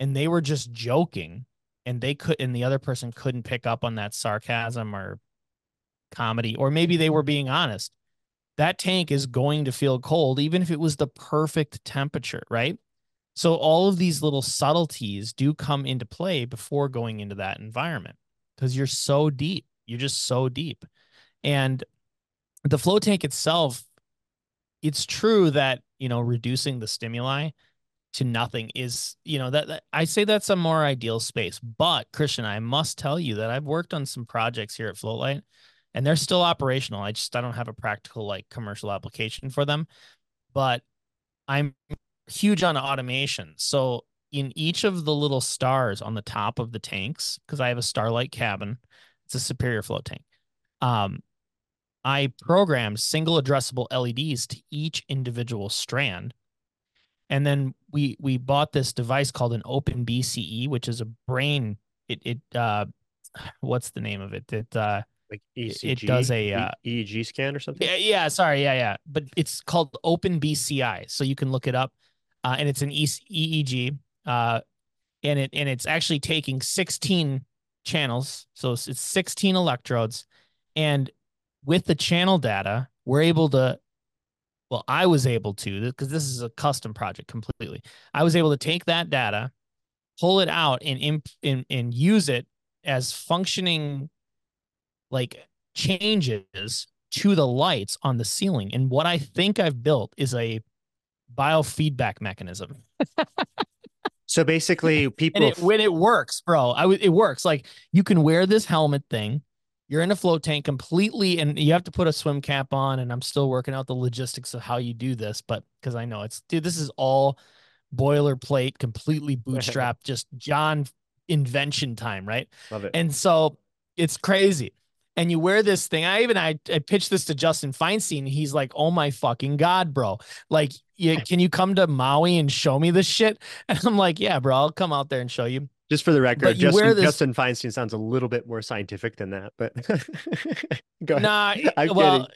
and they were just joking and they could and the other person couldn't pick up on that sarcasm or comedy or maybe they were being honest that tank is going to feel cold, even if it was the perfect temperature, right? So all of these little subtleties do come into play before going into that environment because you're so deep. You're just so deep. And the float tank itself, it's true that, you know, reducing the stimuli to nothing is, you know, that, that I say that's a more ideal space. But Christian, I must tell you that I've worked on some projects here at Floatlight and they're still operational. I just I don't have a practical like commercial application for them, but I'm huge on automation. So in each of the little stars on the top of the tanks, because I have a Starlight cabin, it's a Superior float tank. Um, I programmed single addressable LEDs to each individual strand. And then we we bought this device called an Open BCI, which is a brain. It it uh, what's the name of it? It uh, like ECG, it does a uh, EEG scan or something. Yeah, yeah, sorry, yeah, yeah. But it's called Open BCI, so you can look it up, uh, and it's an EEG, uh, and it and it's actually taking 16 channels, so it's, it's 16 electrodes, and with the channel data, we're able to. Well, I was able to because this is a custom project completely. I was able to take that data, pull it out, and imp, and, and use it as functioning like changes to the lights on the ceiling. And what I think I've built is a biofeedback mechanism. so basically, people it, when it works, bro, I w- it works. Like you can wear this helmet thing. You're in a float tank completely, and you have to put a swim cap on. And I'm still working out the logistics of how you do this, but because I know it's dude, this is all boilerplate, completely bootstrapped, just John invention time, right? Love it. And so it's crazy and you wear this thing. I even I, I pitched this to Justin Feinstein. He's like, "Oh my fucking god, bro! Like, you, can you come to Maui and show me this shit?" And I'm like, "Yeah, bro, I'll come out there and show you." Just for the record, Justin, this... Justin Feinstein sounds a little bit more scientific than that, but go ahead. Nah, I'm well, kidding.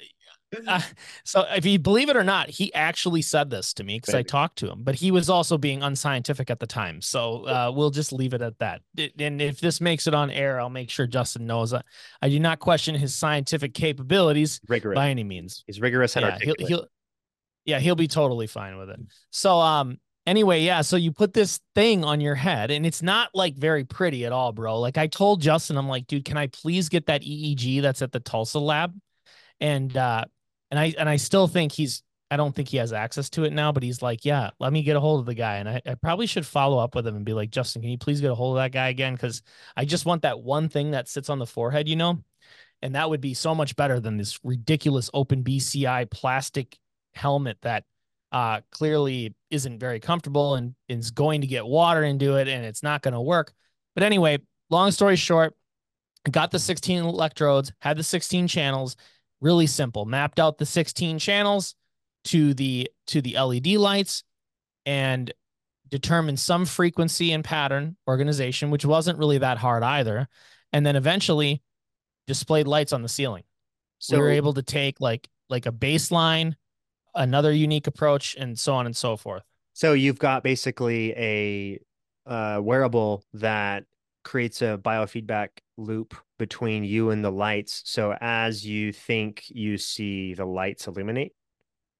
Uh, so if you believe it or not, he actually said this to me because I talked to him, but he was also being unscientific at the time. So uh, we'll just leave it at that. And if this makes it on air, I'll make sure Justin knows that I do not question his scientific capabilities rigorous. by any means. He's rigorous and yeah, articulate. He'll, he'll, Yeah, he'll be totally fine with it. So um anyway, yeah, so you put this thing on your head and it's not like very pretty at all, bro. Like I told Justin, I'm like, dude, can I please get that EEG that's at the Tulsa lab? And uh and I and I still think he's I don't think he has access to it now, but he's like, yeah, let me get a hold of the guy. And I, I probably should follow up with him and be like, Justin, can you please get a hold of that guy again? Cause I just want that one thing that sits on the forehead, you know? And that would be so much better than this ridiculous open BCI plastic helmet that uh, clearly isn't very comfortable and is going to get water into it and it's not going to work. But anyway, long story short, got the 16 electrodes, had the 16 channels, really simple. Mapped out the 16 channels to the to the LED lights and determined some frequency and pattern organization, which wasn't really that hard either. And then eventually displayed lights on the ceiling. So we were able to take like like a baseline another unique approach, and so on and so forth. So you've got basically a uh, wearable that creates a biofeedback loop between you and the lights. So as you think you see the lights illuminate,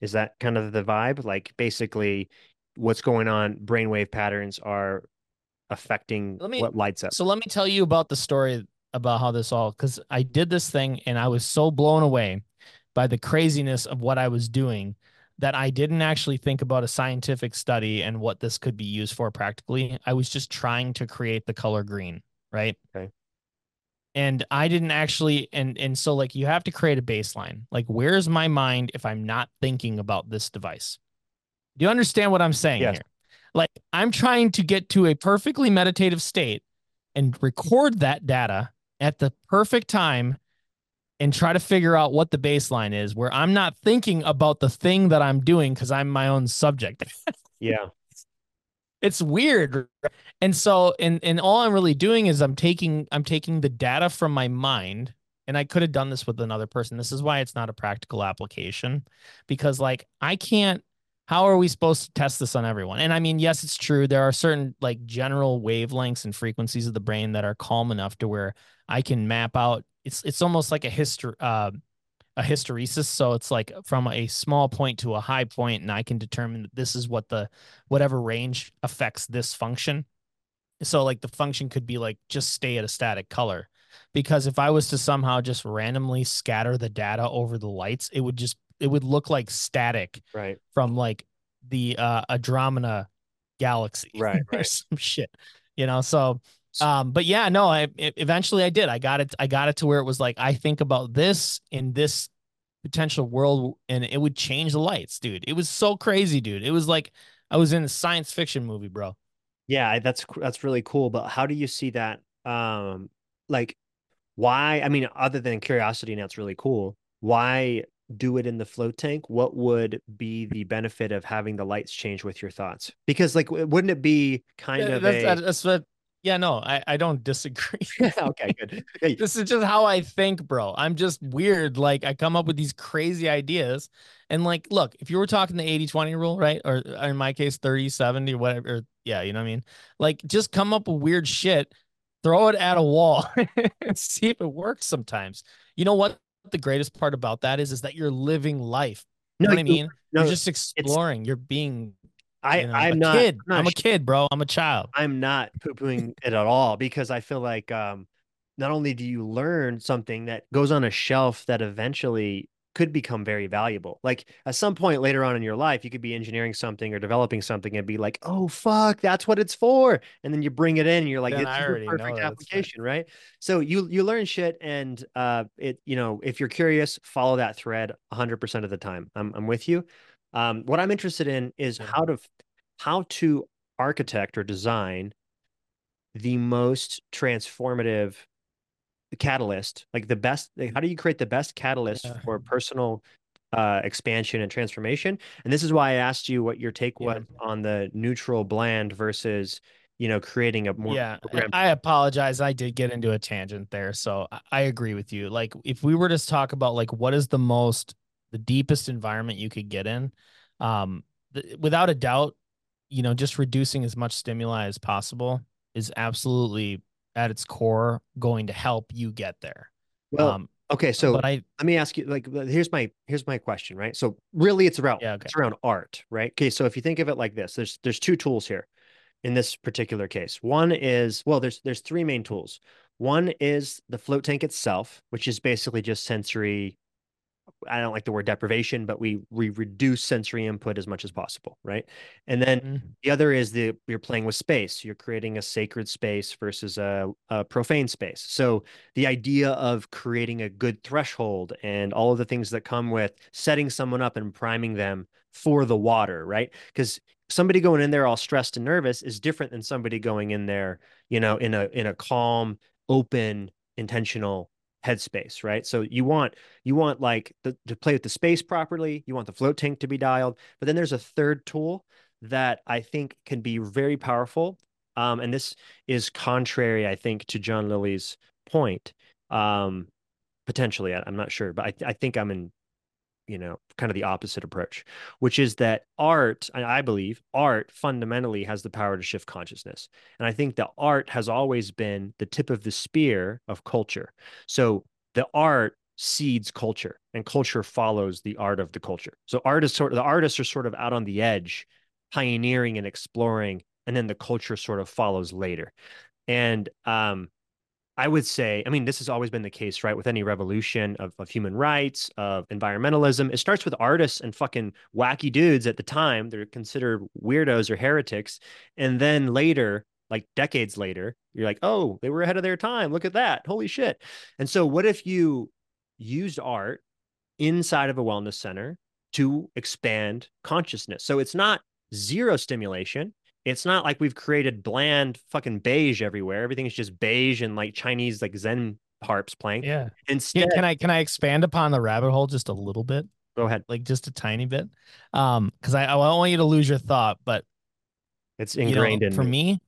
is that kind of the vibe? Like basically, what's going on? Brainwave patterns are affecting me, what lights up. So let me tell you about the story about how this all because I did this thing and I was so blown away by the craziness of what I was doing that I didn't actually think about a scientific study and what this could be used for practically. I was just trying to create the color green, right? Okay. And I didn't actually and and so like you have to create a baseline. Like where's my mind if I'm not thinking about this device? Do you understand what I'm saying yes. here? Like I'm trying to get to a perfectly meditative state and record that data at the perfect time and try to figure out what the baseline is where I'm not thinking about the thing that I'm doing because I'm my own subject. yeah. It's weird. And so and and all I'm really doing is I'm taking I'm taking the data from my mind and I could have done this with another person. This is why it's not a practical application because like I can't how are we supposed to test this on everyone? And I mean, yes, it's true. There are certain like general wavelengths and frequencies of the brain that are calm enough to where I can map out it's it's almost like a history uh, a hysteresis. So it's like from a small point to a high point and i can determine that this is what the whatever range affects this function. So like the function could be like just stay at a static color. Because if i was to somehow just randomly scatter the data over the lights it would just it would look like static right. from like the uh Andromeda galaxy right, right. or some shit you know? So um, but yeah, no, I it, eventually I did. I got it. I got it to where it was like I think about this in this potential world, and it would change the lights, dude. It was so crazy, dude. It was like I was in a science fiction movie, bro. Yeah, that's that's really cool. But how do you see that? Um, like, why? I mean, other than curiosity, and that's really cool. Why do it in the float tank? What would be the benefit of having the lights change with your thoughts? Because, like, wouldn't it be kind yeah, of that's, a... that's what yeah, no, I, I don't disagree. okay, good. Hey. This is just how I think, bro. I'm just weird. Like I come up with these crazy ideas. And like, look, if you were talking the 80 20 rule, right? Or uh, in my case, 30 70 or whatever. Or, yeah, you know what I mean? Like just come up with weird shit, throw it at a wall and see if it works sometimes. You know what? The greatest part about that is, is that you're living life. You know what I mean? No, you're just exploring. You're being I, you know, I'm, not, kid. I'm, not, I'm a kid, bro. I'm a child. I'm not poo pooing it at all because I feel like um, not only do you learn something that goes on a shelf that eventually could become very valuable. Like at some point later on in your life, you could be engineering something or developing something and be like, "Oh fuck, that's what it's for," and then you bring it in, and you're like, then "It's a perfect application, right. right?" So you you learn shit, and uh, it you know if you're curious, follow that thread 100 percent of the time. I'm I'm with you. Um, what I'm interested in is how to how to architect or design the most transformative catalyst, like the best. Like how do you create the best catalyst yeah. for personal uh, expansion and transformation? And this is why I asked you what your take was on the neutral bland versus you know creating a more yeah i apologize i did get into a tangent there so i agree with you like if we were to talk about like what is the most the deepest environment you could get in. Um, th- without a doubt, you know, just reducing as much stimuli as possible is absolutely at its core going to help you get there. Well, um, Okay, so but I let me ask you like here's my here's my question, right? So really it's around Yeah, okay. it's around art, right? Okay, so if you think of it like this, there's there's two tools here in this particular case. One is well, there's there's three main tools. One is the float tank itself, which is basically just sensory I don't like the word deprivation, but we we reduce sensory input as much as possible, right? And then Mhm. the other is the you're playing with space. You're creating a sacred space versus a, a profane space. So the idea of creating a good threshold and all of the things that come with setting someone up and priming them for the water, right? Because somebody going in there all stressed and nervous is different than somebody going in there, you know, in a in a calm, open, intentional headspace, right? So you want you want like the, to play with the space properly. You want the float tank to be dialed. But then there's a third tool that I think can be very powerful. Um, and this is contrary, I think, to John Lilly's point. Um, potentially, I, I'm not sure, but I, I think I'm in you know, kind of the opposite approach, which is that art, I believe, art fundamentally has the power to shift consciousness. And I think that art has always been the tip of the spear of culture. So the art seeds culture and culture follows the art of the culture. So art is sort of the artists are sort of out on the edge, pioneering and exploring, and then the culture sort of follows later. And um, I would say, I mean, this has always been the case, right? With any revolution of, of human rights, of environmentalism, it starts with artists and fucking wacky dudes at the time. They're considered weirdos or heretics. And then later, like decades later, you're like, oh, they were ahead of their time. Look at that. Holy shit. And so, what if you used art inside of a wellness center to expand consciousness? So, it's not zero stimulation it's not like we've created bland fucking beige everywhere. Everything is just beige and like Chinese like Zen harps playing. Yeah. Instead, can I can I expand upon the rabbit hole just a little bit? Go ahead. Like just a tiny bit. Um, because I, I don't want you to lose your thought, but it's ingrained you know, in for me. me.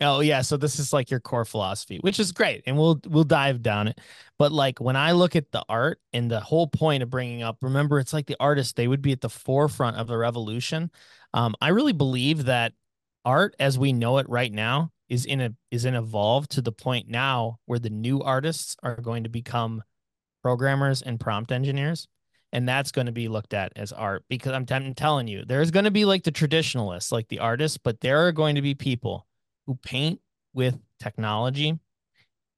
Oh yeah, so this is like your core philosophy, which is great, and we'll we'll dive down it. But like when I look at the art and the whole point of bringing up, remember it's like the artists they would be at the forefront of the revolution. Um, I really believe that art as we know it right now is in a is in evolved to the point now where the new artists are going to become programmers and prompt engineers. And that's going to be looked at as art because I'm, I'm telling you there's going to be like the traditionalists like the artists but there are going to be people who paint with technology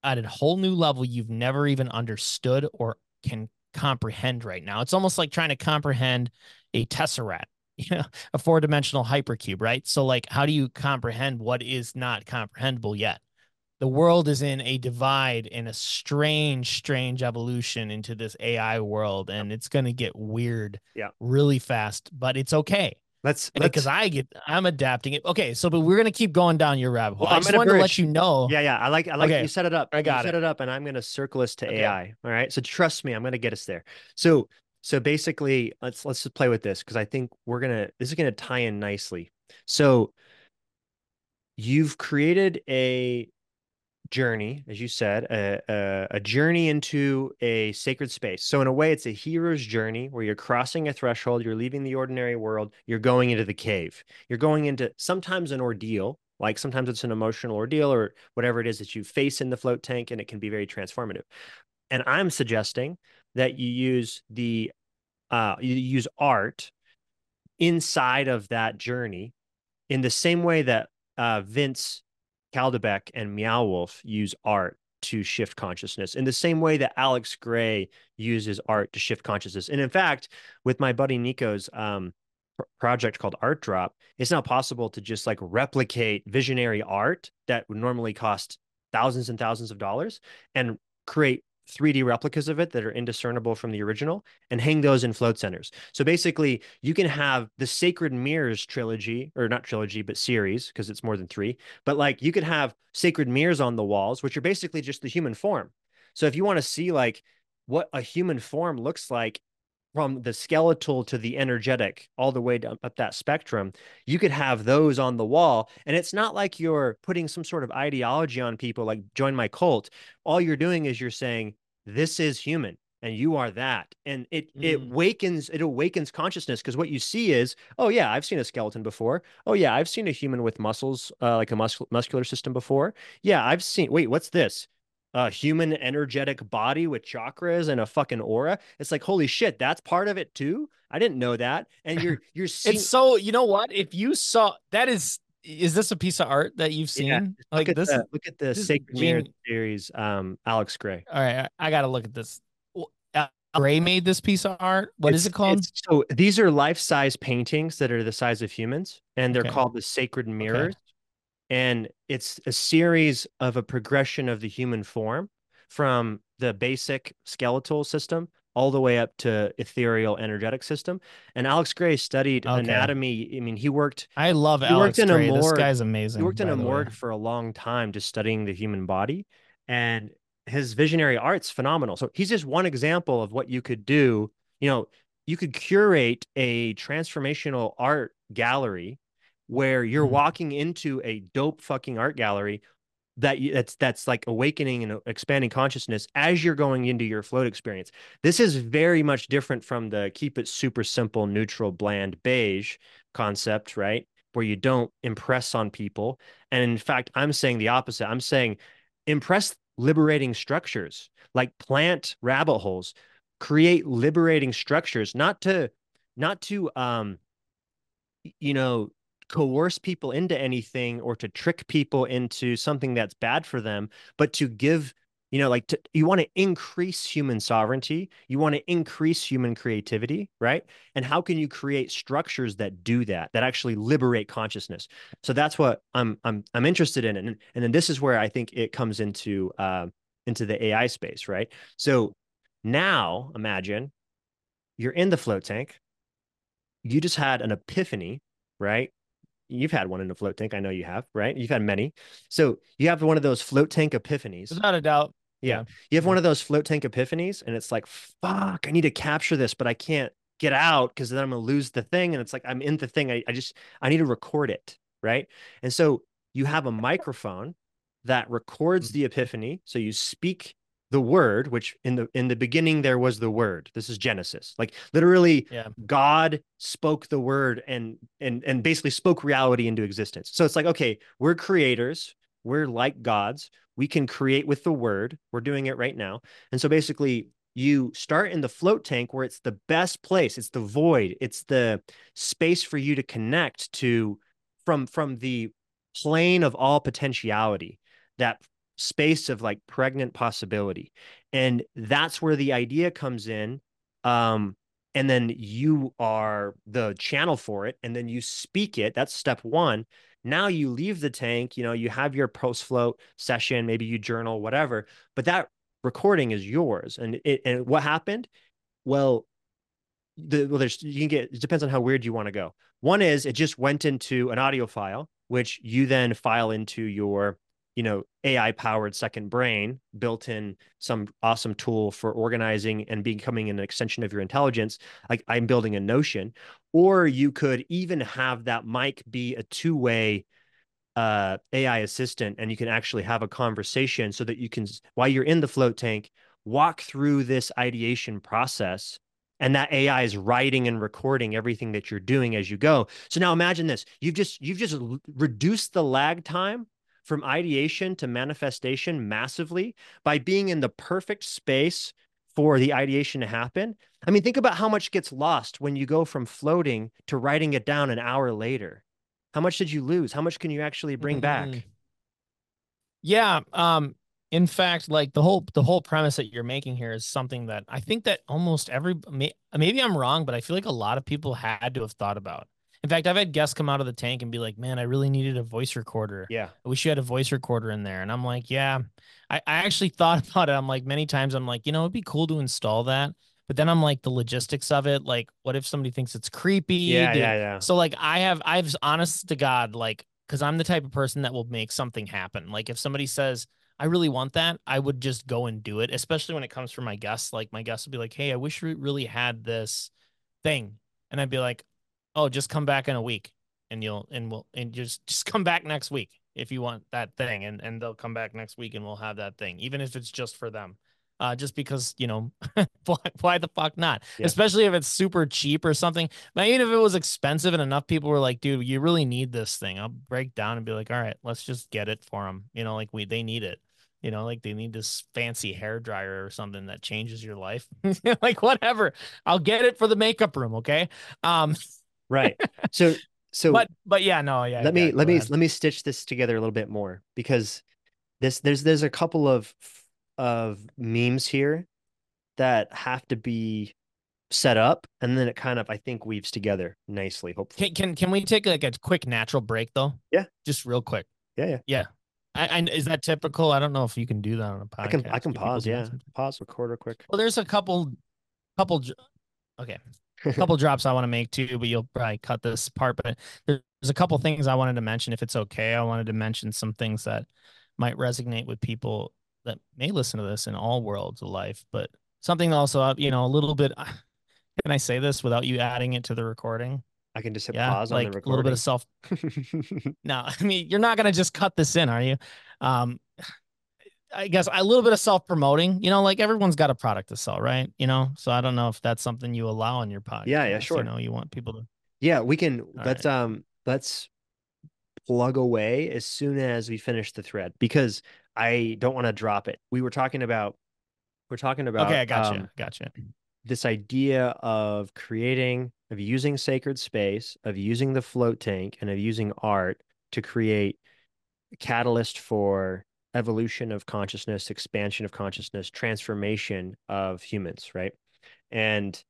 at a whole new level you've never even understood or can comprehend right now. It's almost like trying to comprehend a tesseract you know, a four dimensional hypercube, right? So, like, how do you comprehend what is not comprehensible yet? The world is in a divide in a strange, strange evolution into this AI world, and it's going to get weird yeah. really fast, but it's okay. Let's because I get I'm adapting it. Okay, so but we're gonna keep going down your rabbit hole. Well, I just wanted bridge. to let you know. Yeah, yeah. I like I like okay. you set it up. I got you it. set it up, and I'm gonna circle us to okay. AI. All right. So trust me, I'm gonna get us there. So so basically, let's let's just play with this because I think we're gonna this is gonna tie in nicely. So you've created a journey, as you said, a, a, a, journey into a sacred space. So in a way, it's a hero's journey where you're crossing a threshold, you're leaving the ordinary world, you're going into the cave. You're going into sometimes an ordeal, like sometimes it's an emotional ordeal or whatever it is that you face in the float tank, and it can be very transformative. And I'm suggesting that you use the uh, you use art inside of that journey in the same way that uh, Vince Kadlubek and Meow Wolf use art to shift consciousness in the same way that Alex Grey uses art to shift consciousness. And in fact, with my buddy Nico's um, project called Art Drop, it's now possible to just like replicate visionary art that would normally cost thousands and thousands of dollars and create 3D replicas of it that are indiscernible from the original and hang those in float centers. So basically, you can have the Sacred Mirrors trilogy, or not trilogy, but series, because it's more than three. But like you could have sacred mirrors on the walls, which are basically just the human form. So if you want to see like what a human form looks like from the skeletal to the energetic all the way down, up that spectrum you could have those on the wall. And it's not like you're putting some sort of ideology on people like join my cult. All you're doing is you're saying this is human and you are that. And it mm. it wakens it awakens consciousness because what you see is oh yeah i've seen a skeleton before. Oh yeah i've seen a human with muscles uh, like a mus- muscular system before. Yeah i've seen wait what's this a human energetic body with chakras and a fucking aura. It's like, holy shit, that's part of it too. I didn't know that. And you're you're seeing It's so you know what? If you saw that is is this a piece of art that you've seen? Yeah, like look at this the, look at the Sacred Mirror series, um, Alex Grey. all right, I, I gotta look at this. Grey made this piece of art. What is It's- it called? so these are life-size paintings that are the size of humans, and they're Okay. called the Sacred Mirrors. And it's a series of a progression of the human form from the basic skeletal system all the way up to ethereal energetic system. And Alex Grey studied Okay. anatomy. I mean, he worked I love He Alex worked in a Grey. This guy's amazing. he worked in a the way. morgue for a long time just studying the human body and his visionary art's phenomenal so he's just one example of what you could do you know you could curate a transformational art gallery where you're Mhm. walking into a dope fucking art gallery that that's that's like awakening and expanding consciousness as you're going into your float experience this is very much different from the keep it super simple neutral bland beige concept right where you don't impress on people. And in fact, I'm saying the opposite. I'm saying impress liberating structures, like plant rabbit holes, create liberating structures, not to not to um you know coerce people into anything or to trick people into something that's bad for them, but to give you know like to, you want to increase human sovereignty you want to increase human creativity right? And how can you create structures that do that that actually liberate consciousness? So that's what i'm i'm i'm interested in and and then this is where i think it comes into uh, into the ai space right? So now imagine you're in the float tank. You just had an epiphany right you've had one in a float tank i know you have right you've had many so you have one of those float tank epiphanies Without a doubt. yeah. You have one of those float tank epiphanies, and it's like, fuck, I need to capture this, but I can't get out because then I'm gonna lose the thing. And it's like I'm in the thing. I, I just I need to record it. Right. And so you have a microphone that records mm-hmm. the epiphany. So you speak the word, which in the in the beginning there was the word. This is Genesis. Like literally Yeah. God spoke the word and and and basically spoke reality into existence. So it's like, okay, we're creators, we're like gods. We can create with the word. We're doing it right now. And so basically you start in the float tank where it's the best place. It's the void. It's the space for you to connect to from from the plane of all potentiality, that space of like pregnant possibility. And that's where the idea comes in. Um, and then you are the channel for it, and then you speak it. That's step one. Now you leave the tank, you know, you have your post float session, maybe you journal, whatever, but that recording is yours. And it and what happened? Well, the well, there's you can get it depends on how weird you want to go. One is it just went into an audio file, which you then file into your, you know, AI powered second brain, built in some awesome tool for organizing and becoming an extension of your intelligence. Like I'm building a notion, or you could even have that mic be a two way uh, AI assistant, and you can actually have a conversation so that you can, while you're in the float tank, walk through this ideation process and that AI is writing and recording everything that you're doing as you go. So now imagine this: you've just you've just reduced the lag time from ideation to manifestation massively by being in the perfect space for the ideation to happen. I mean, think about how much gets lost when you go from floating to writing it down an hour later. How much did you lose? How much can you actually bring Mhm. back? Yeah. Um, in fact, like the whole the whole premise that you're making here is something that I think that almost every may, maybe I'm wrong, but I feel like a lot of people had to have thought about. In fact, I've had guests come out of the tank and be like, "Man, I really needed a voice recorder. Yeah. I wish you had a voice recorder in there." And I'm like, "Yeah." I, I actually thought about it. I'm like, many times I'm like, you know, it'd be cool to install that. But then I'm like, the logistics of it, like, what if somebody thinks it's creepy? Yeah, Do- yeah, yeah. so like I have I've honest to God, like, because I'm the type of person that will make something happen. Like if somebody says, I really want that, I would just go and do it, especially when it comes from my guests. Like my guests would be like, Hey, I wish we really had this thing. And I'd be like, Oh, just come back in a week and you'll and we'll and just just come back next week if you want that thing. And and they'll come back next week and we'll have that thing, even if it's just for them. Uh, just because you know why, why the fuck not Yeah. especially if it's super cheap or something but even if it was expensive and enough people were like, dude, you really need this thing, I'll break down and be like, all right, let's just get it for them. You know, like we they need it. you know, like they need this fancy hair dryer or something that changes your life. like whatever. I'll get it for the makeup room, okay? Um right. So so but but yeah, no, yeah. Let me yeah, let me ahead. let me stitch this together a little bit more because this there's there's a couple of of memes here that have to be set up and then it kind of I think weaves together nicely, hopefully. Can can can we take like a quick natural break though? Yeah. Just real quick. Yeah, yeah. Yeah. I, I is that typical? I don't know if you can do that on a podcast. I can I can pause, yeah. Pause, record real quick. Well, there's a couple couple okay. A couple drops I want to make too, but you'll probably cut this part. But there's a couple things I wanted to mention. If it's okay, I wanted to mention some things that might resonate with people that may listen to this in all worlds of life. But something also, uh, you know, a little bit. Can I say this without you adding it to the recording? I can just hit Yeah, pause like on the recording. a little bit of self. No, I mean you're not gonna just cut this in, are you? Um, I guess a little bit of self promoting. You know, like everyone's got a product to sell, right? You know, so I don't know if that's something you allow on your podcast. Yeah, yeah, sure. You know, you want people to. yeah, we can All let's um let's plug away as soon as we finish the thread because I don't want to drop it. We were talking about we're talking about Okay, I got gotcha, um, gotcha. this idea of creating of using sacred space of using the float tank and of using art to create catalyst for evolution of consciousness expansion of consciousness transformation of humans right? And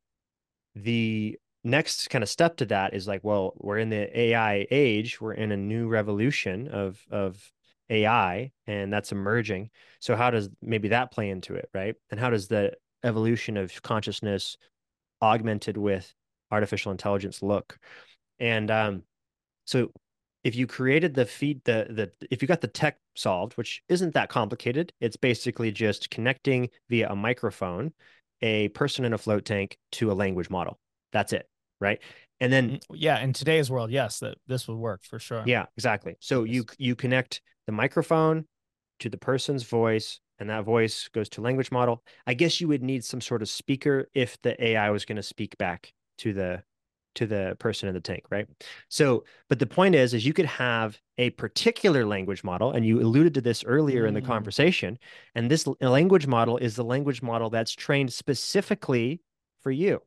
the next kind of step to that is like well we're in the ai age we're in a new revolution of of ai and that's emerging. So how does maybe that play into it right? And how does the evolution of consciousness augmented with artificial intelligence look? And um so if you created the feed the the if you got the tech solved which isn't that complicated it's basically just connecting via a microphone a person in a float tank to a language model. That's it right? And then Mm, Yeah, in today's world, yes, that this would work for sure. yeah exactly. So you you connect the microphone to the person's voice and that voice goes to language model. I guess you would need some sort of speaker if the ai was going to speak back to the to the person in the tank right so but the point is is you could have a particular language model and you alluded to this earlier in the Mm. conversation and this language model is the language model that's trained specifically for you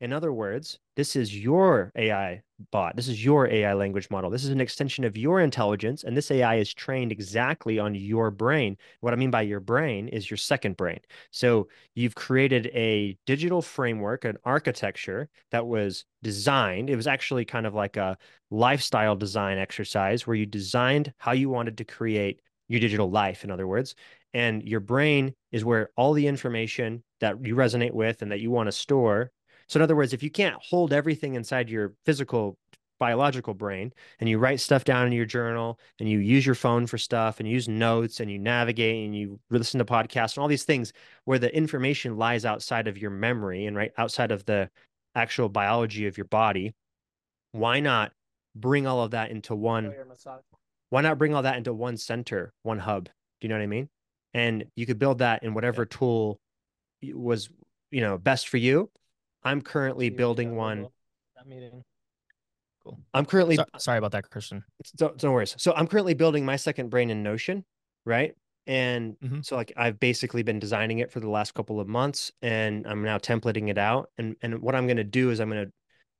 in other words this is your ai bot this is your ai language model this is an extension of your intelligence and this ai is trained exactly on your brain what i mean by your brain is your second brain so you've created a digital framework, an architecture that was designed. It was actually kind of like a lifestyle design exercise where you designed how you wanted to create your digital life, in other words. And your brain is where all the information that you resonate with and that you want to store. So, in other words, if you can't hold everything inside your physical biological brain and you write stuff down in your journal and you use your phone for stuff and you use notes and you navigate and you listen to podcasts and all these things where the information lies outside of your memory and right outside of the actual biology of your body why not bring all of that into one why not bring all that into one center one hub? Do you know what i mean? And you could build that in whatever tool was you know best for you i'm currently building one That meeting. Cool. i'm currently So- sorry about that, Christian. don't, don't worry. So I'm currently building my second brain in Notion, right? And Mhm. so like I've basically been designing it for the last couple of months and I'm now templating it out. And and what I'm going to do is I'm going to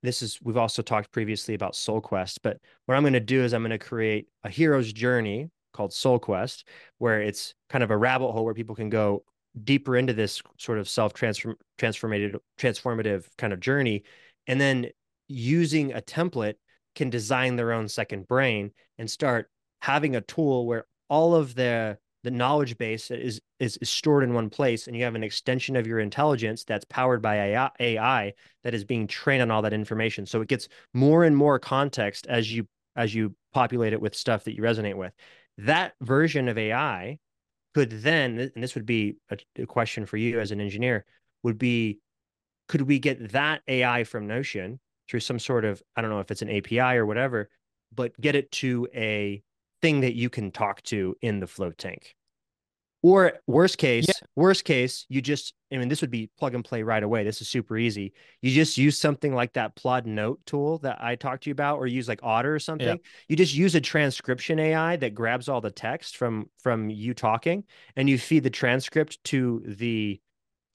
this is we've also talked previously about Soul Quest, but what I'm going to do is I'm going to create a hero's journey called Soul Quest where it's kind of a rabbit hole where people can go deeper into this sort of self transform transformative transformative kind of journey. And then using a template can design their own second brain and start having a tool where all of the the knowledge base is, is is stored in one place and you have an extension of your intelligence that's powered by AI, AI that is being trained on all that information. So it gets more and more context as you as you populate it with stuff that you resonate with. That version of AI could then and this would be a, a question for you as an engineer would be could we get that AI from Notion through some sort of I don't know if it's an API or whatever, but get it to a thing that you can talk to in the float tank. Or worst case, yeah. worst case, you just, I mean, this would be plug and play right away. This is super easy. You just use something like that Plaud Note tool that I talked to you about, or use like Otter or something. Yeah. You just use a transcription AI that grabs all the text from from you talking, and you feed the transcript to the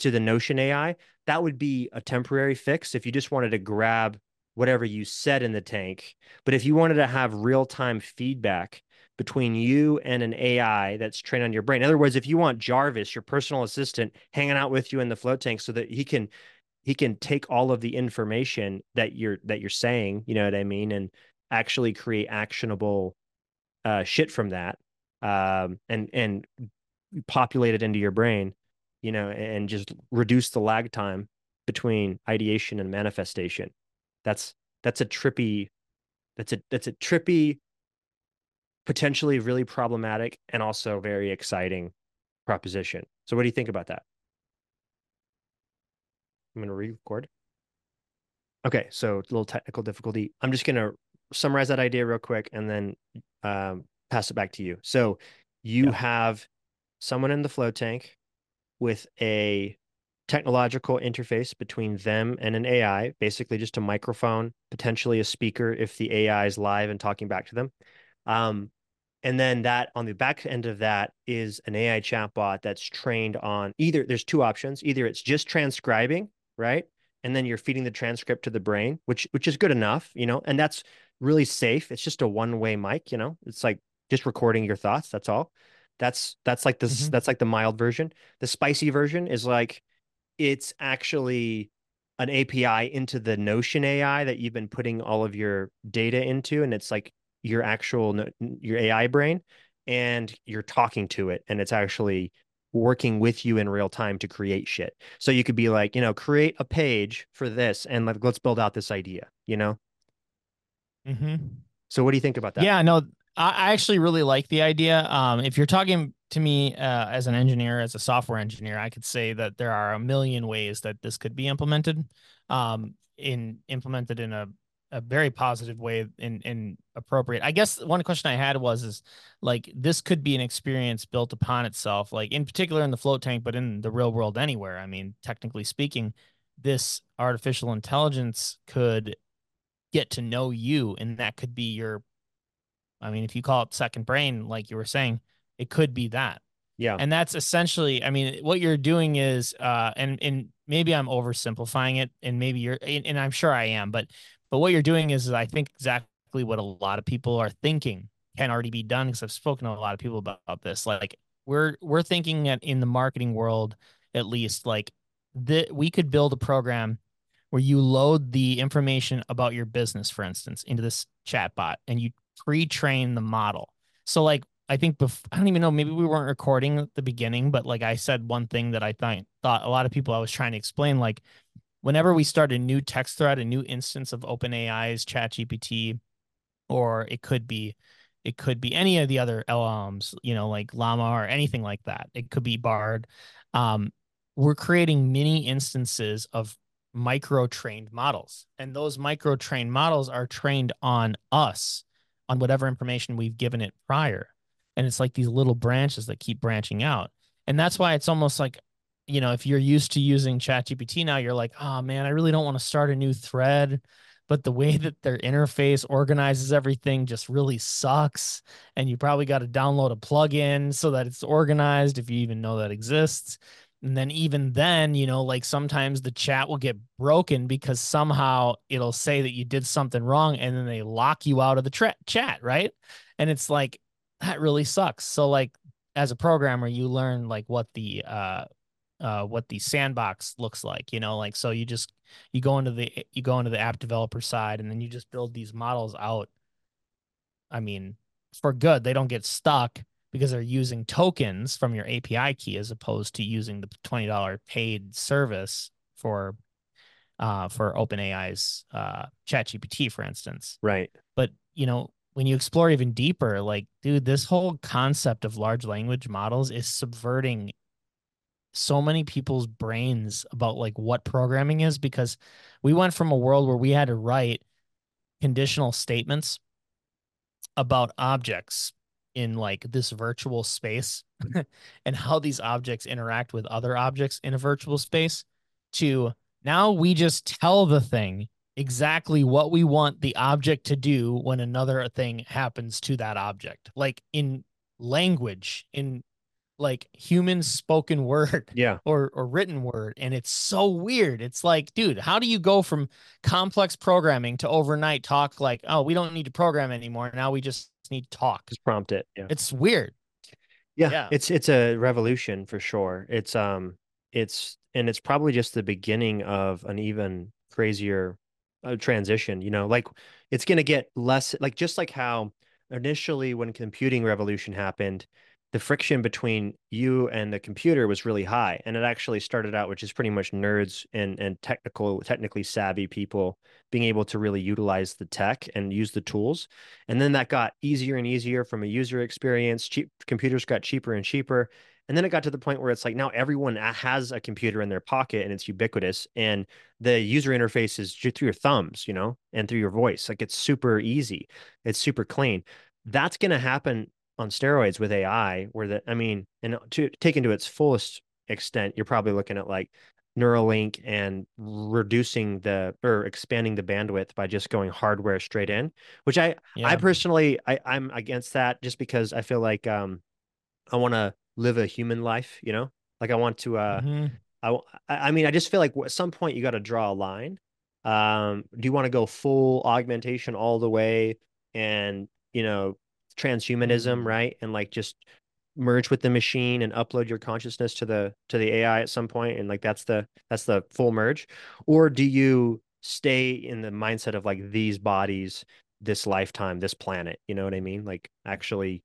to the Notion AI. That would be a temporary fix if you just wanted to grab whatever you said in the tank. But if you wanted to have real time feedback between you and an AI that's trained on your brain. In other words, if you want Jarvis, your personal assistant, hanging out with you in the float tank so that he can he can take all of the information that you're that you're saying, you know what I mean, and actually create actionable uh, shit from that, um, and and populate it into your brain, you know, and just reduce the lag time between ideation and manifestation. That's that's a trippy, that's a that's a trippy potentially really problematic and also very exciting proposition. So, what do you think about that? I'm going to re-record. Okay, so a little technical difficulty. I'm just going to summarize that idea real quick and then um, pass it back to you. So, you yeah. have someone in the flow tank with a technological interface between them and an AI, basically just a microphone, potentially a speaker if the AI is live and talking back to them. Um, and then that on the back end of that is an AI chatbot that's trained on either there's two options. Either it's just transcribing, right? And then you're feeding the transcript to the brain, which which is good enough, you know, and that's really safe. It's just a one-way mic, you know. It's like just recording your thoughts, that's all. That's that's like this mm-hmm. that's like the mild version. The spicy version is like it's actually an API into the Notion AI that you've been putting all of your data into and it's like your actual your AI brain and you're talking to it and it's actually working with you in real time to create shit. So you could be like, you know, create a page for this and like let's build out this idea, you know? Mm-hmm. So what do you think about that? Yeah, no, I actually really like the idea. Um, if you're talking to me uh, as an engineer, as a software engineer, I could say that there are a million ways that this could be implemented. Um, in implemented in a a very positive way and, and appropriate. I guess one question I had was is like this could be an experience built upon itself, like in particular in the float tank, but in the real world anywhere. I mean, technically speaking, this artificial intelligence could get to know you, and that could be your I mean, if you call it second brain, like you were saying, it could be that. Yeah. And that's essentially, I mean, what you're doing is, uh, and and maybe I'm oversimplifying it, and maybe you're, and, and I'm sure I am, but but what you're doing is, is I think exactly what a lot of people are thinking can already be done because I've spoken to a lot of people about, about this. Like we're we're thinking that in the marketing world, at least, like that we could build a program where you load the information about your business, for instance, into this chatbot and you pre-train the model. So like I think bef- I don't even know maybe we weren't recording at the beginning, but like I said one thing that I thought thought a lot of people I was trying to explain like whenever we start a new text thread, a new instance of OpenAI's ChatGPT, or it could be it could be any of the other LLMs, you know, like Llama or anything like that. It could be Bard. Um, we're creating mini instances of micro trained models, and those micro trained models are trained on us, on whatever information we've given it prior. And it's like these little branches that keep branching out. And that's why it's almost like you know, if you're used to using ChatGPT now, you're like, oh man, I really don't want to start a new thread. But the way that their interface organizes everything just really sucks. And you probably got to download a plugin so that it's organized if you even know that exists. And then even then, you know, like sometimes the chat will get broken because somehow it'll say that you did something wrong and then they lock you out of the tra- chat, right? And it's like that really sucks. So like as a programmer, you learn like what the uh uh, what the sandbox looks like you know like so you just you go into the you go into the app developer side and then you just build these models out i mean for good. They don't get stuck because they're using tokens from your api key as opposed to using the $20 paid service for uh for openai's uh chat gpt for instance. Right. But you know when you explore even deeper like dude this whole concept of large language models is subverting so many people's brains about like what programming is because we went from a world where we had to write conditional statements about objects in like this virtual space and how these objects interact with other objects in a virtual space to now we just tell the thing exactly what we want the object to do when another thing happens to that object like in language in like human spoken word yeah. or or written word and it's so weird. It's like dude how do you go from complex programming to overnight talk like oh we don't need to program anymore. Now we just need to talk. Just prompt it yeah. It's weird. Yeah, yeah. it's it's a revolution for sure. It's um it's and it's probably just the beginning of an even crazier uh, transition you know like it's going to get less like just like how initially when computing revolution happened the friction between you and the computer was really high and it actually started out which is pretty much nerds and and technical technically savvy people being able to really utilize the tech and use the tools. And then that got easier and easier from a user experience. Cheap computers got cheaper and cheaper. And then it got to the point where it's like now everyone has a computer in their pocket and it's ubiquitous and the user interface is through your thumbs you know and through your voice. Like it's super easy. It's super clean. That's going to happen on steroids with AI, where the I mean, and to take into its fullest extent, you're probably looking at like Neuralink and reducing the or expanding the bandwidth by just going hardware straight in, which I yeah. I personally I I'm against that just because I feel like um I want to live a human life, you know, like I want to uh mm-hmm. I I mean I just feel like at some point you got to draw a line. Um, do you want to go full augmentation all the way and you know transhumanism, mm-hmm. right? And like just merge with the machine and upload your consciousness to the to the AI at some point and like that's the that's the full merge or do you stay in the mindset of like these bodies this lifetime this planet you know what i mean like actually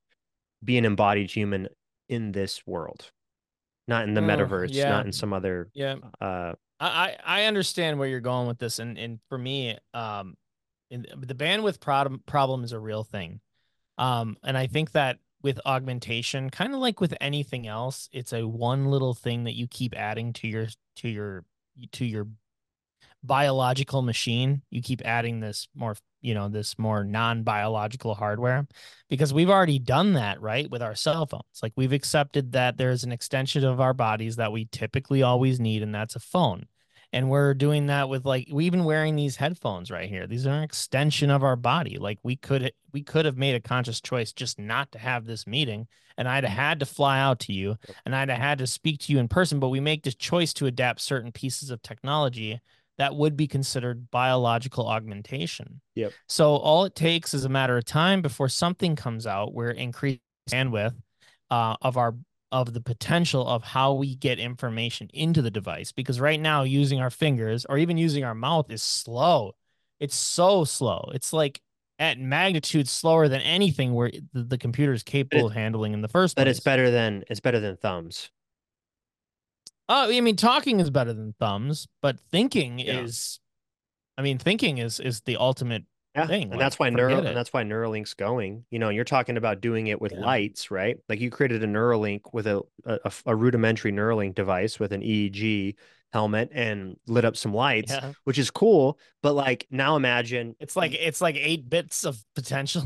be an embodied human in this world not in the metaverse yeah. not in some other yeah uh i i understand where you're going with this and and for me um the bandwidth problem problem is a real thing um, and I think that with augmentation, kind of like with anything else, it's a one little thing that you keep adding to your to your to your biological machine. You keep adding this more, you know, this more non-biological hardware because we've already done that, right? With our cell phones. Like we've accepted that there's an extension of our bodies that we typically always need, and that's a phone and we're doing that with like we even wearing these headphones right here. These are an extension of our body. Like we could we could have made a conscious choice just not to have this meeting and i'd have had to fly out to you and i'd have had to speak to you in person but we make the choice to adapt certain pieces of technology that would be considered biological augmentation. Yep. So all it takes is a matter of time before something comes out where increased bandwidth uh, of our of the potential of how we get information into the device because right now using our fingers or even using our mouth is slow it's so slow it's like at magnitude slower than anything where the, the computer is capable of handling in the first but place. it's better than it's better than thumbs oh i mean talking is better than thumbs but thinking yeah. is i mean thinking is is the ultimate yeah, thing. and like, that's why neural and that's why Neuralink's going. You know, you're talking about doing it with yeah. lights, right? Like you created a Neuralink with a, a, a rudimentary Neuralink device with an EEG helmet and lit up some lights, yeah. which is cool. But like now, imagine it's like it's like eight bits of potential.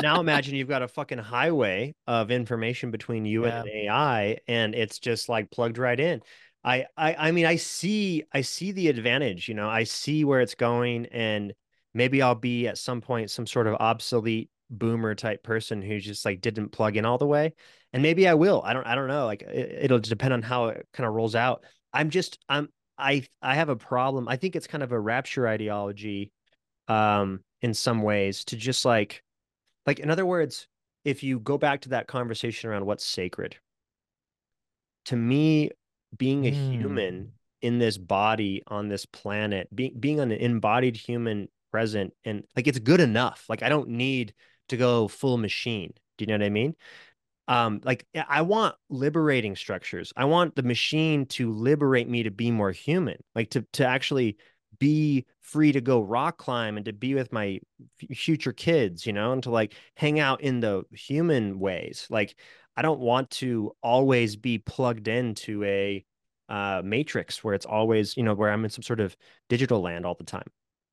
now imagine you've got a fucking highway of information between you yeah. and an AI, and it's just like plugged right in. I, I I mean I see I see the advantage, you know, I see where it's going and maybe I'll be at some point some sort of obsolete boomer type person who just like didn't plug in all the way and maybe I will I don't I don't know like it, will depend on how it kind of rolls out I'm just I'm I I have a problem I think it's kind of a rapture ideology um in some ways to just like like in other words if you go back to that conversation around what's sacred to me being a mm. human in this body on this planet being being an embodied human present and like it's good enough. Like I don't need to go full machine. Do you know what I mean? Um, like I want liberating structures. I want the machine to liberate me to be more human, like to to actually be free to go rock climb and to be with my future kids, you know, and to like hang out in the human ways. Like I don't want to always be plugged into a uh, matrix where it's always, you know, where I'm in some sort of digital land all the time.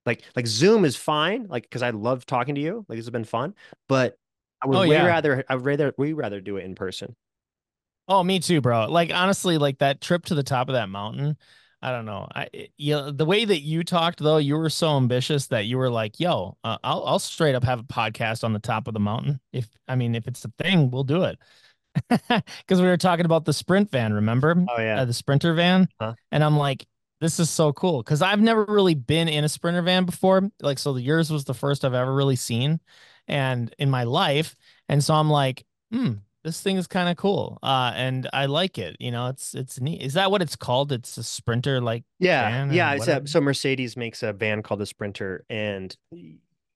Like like Zoom is fine, like because I love talking to you. Like this has been fun, but I would Oh, way yeah. rather I would rather we rather do it in person. Oh, me too, bro. Like honestly, like that trip to the top of that mountain. I don't know. I it- you know, the way that you talked though, you were so ambitious that you were like, "Yo, uh, I'll I'll straight up have a podcast on the top of the mountain. If I mean, if it's a thing, we'll do it." Because we were talking about the sprint van, remember? Oh yeah. Uh, the sprinter van, Huh? and I'm like, "This is so cool." Because I've never really been in a sprinter van before. Like, so the yours was the first I've ever really seen, and in my life, and so I'm like, "Hmm." this thing is kind of cool uh and i like it you know it's it's neat is that what it's called it's a sprinter like Yeah, van yeah. It's a, so Mercedes makes a van called the Sprinter, and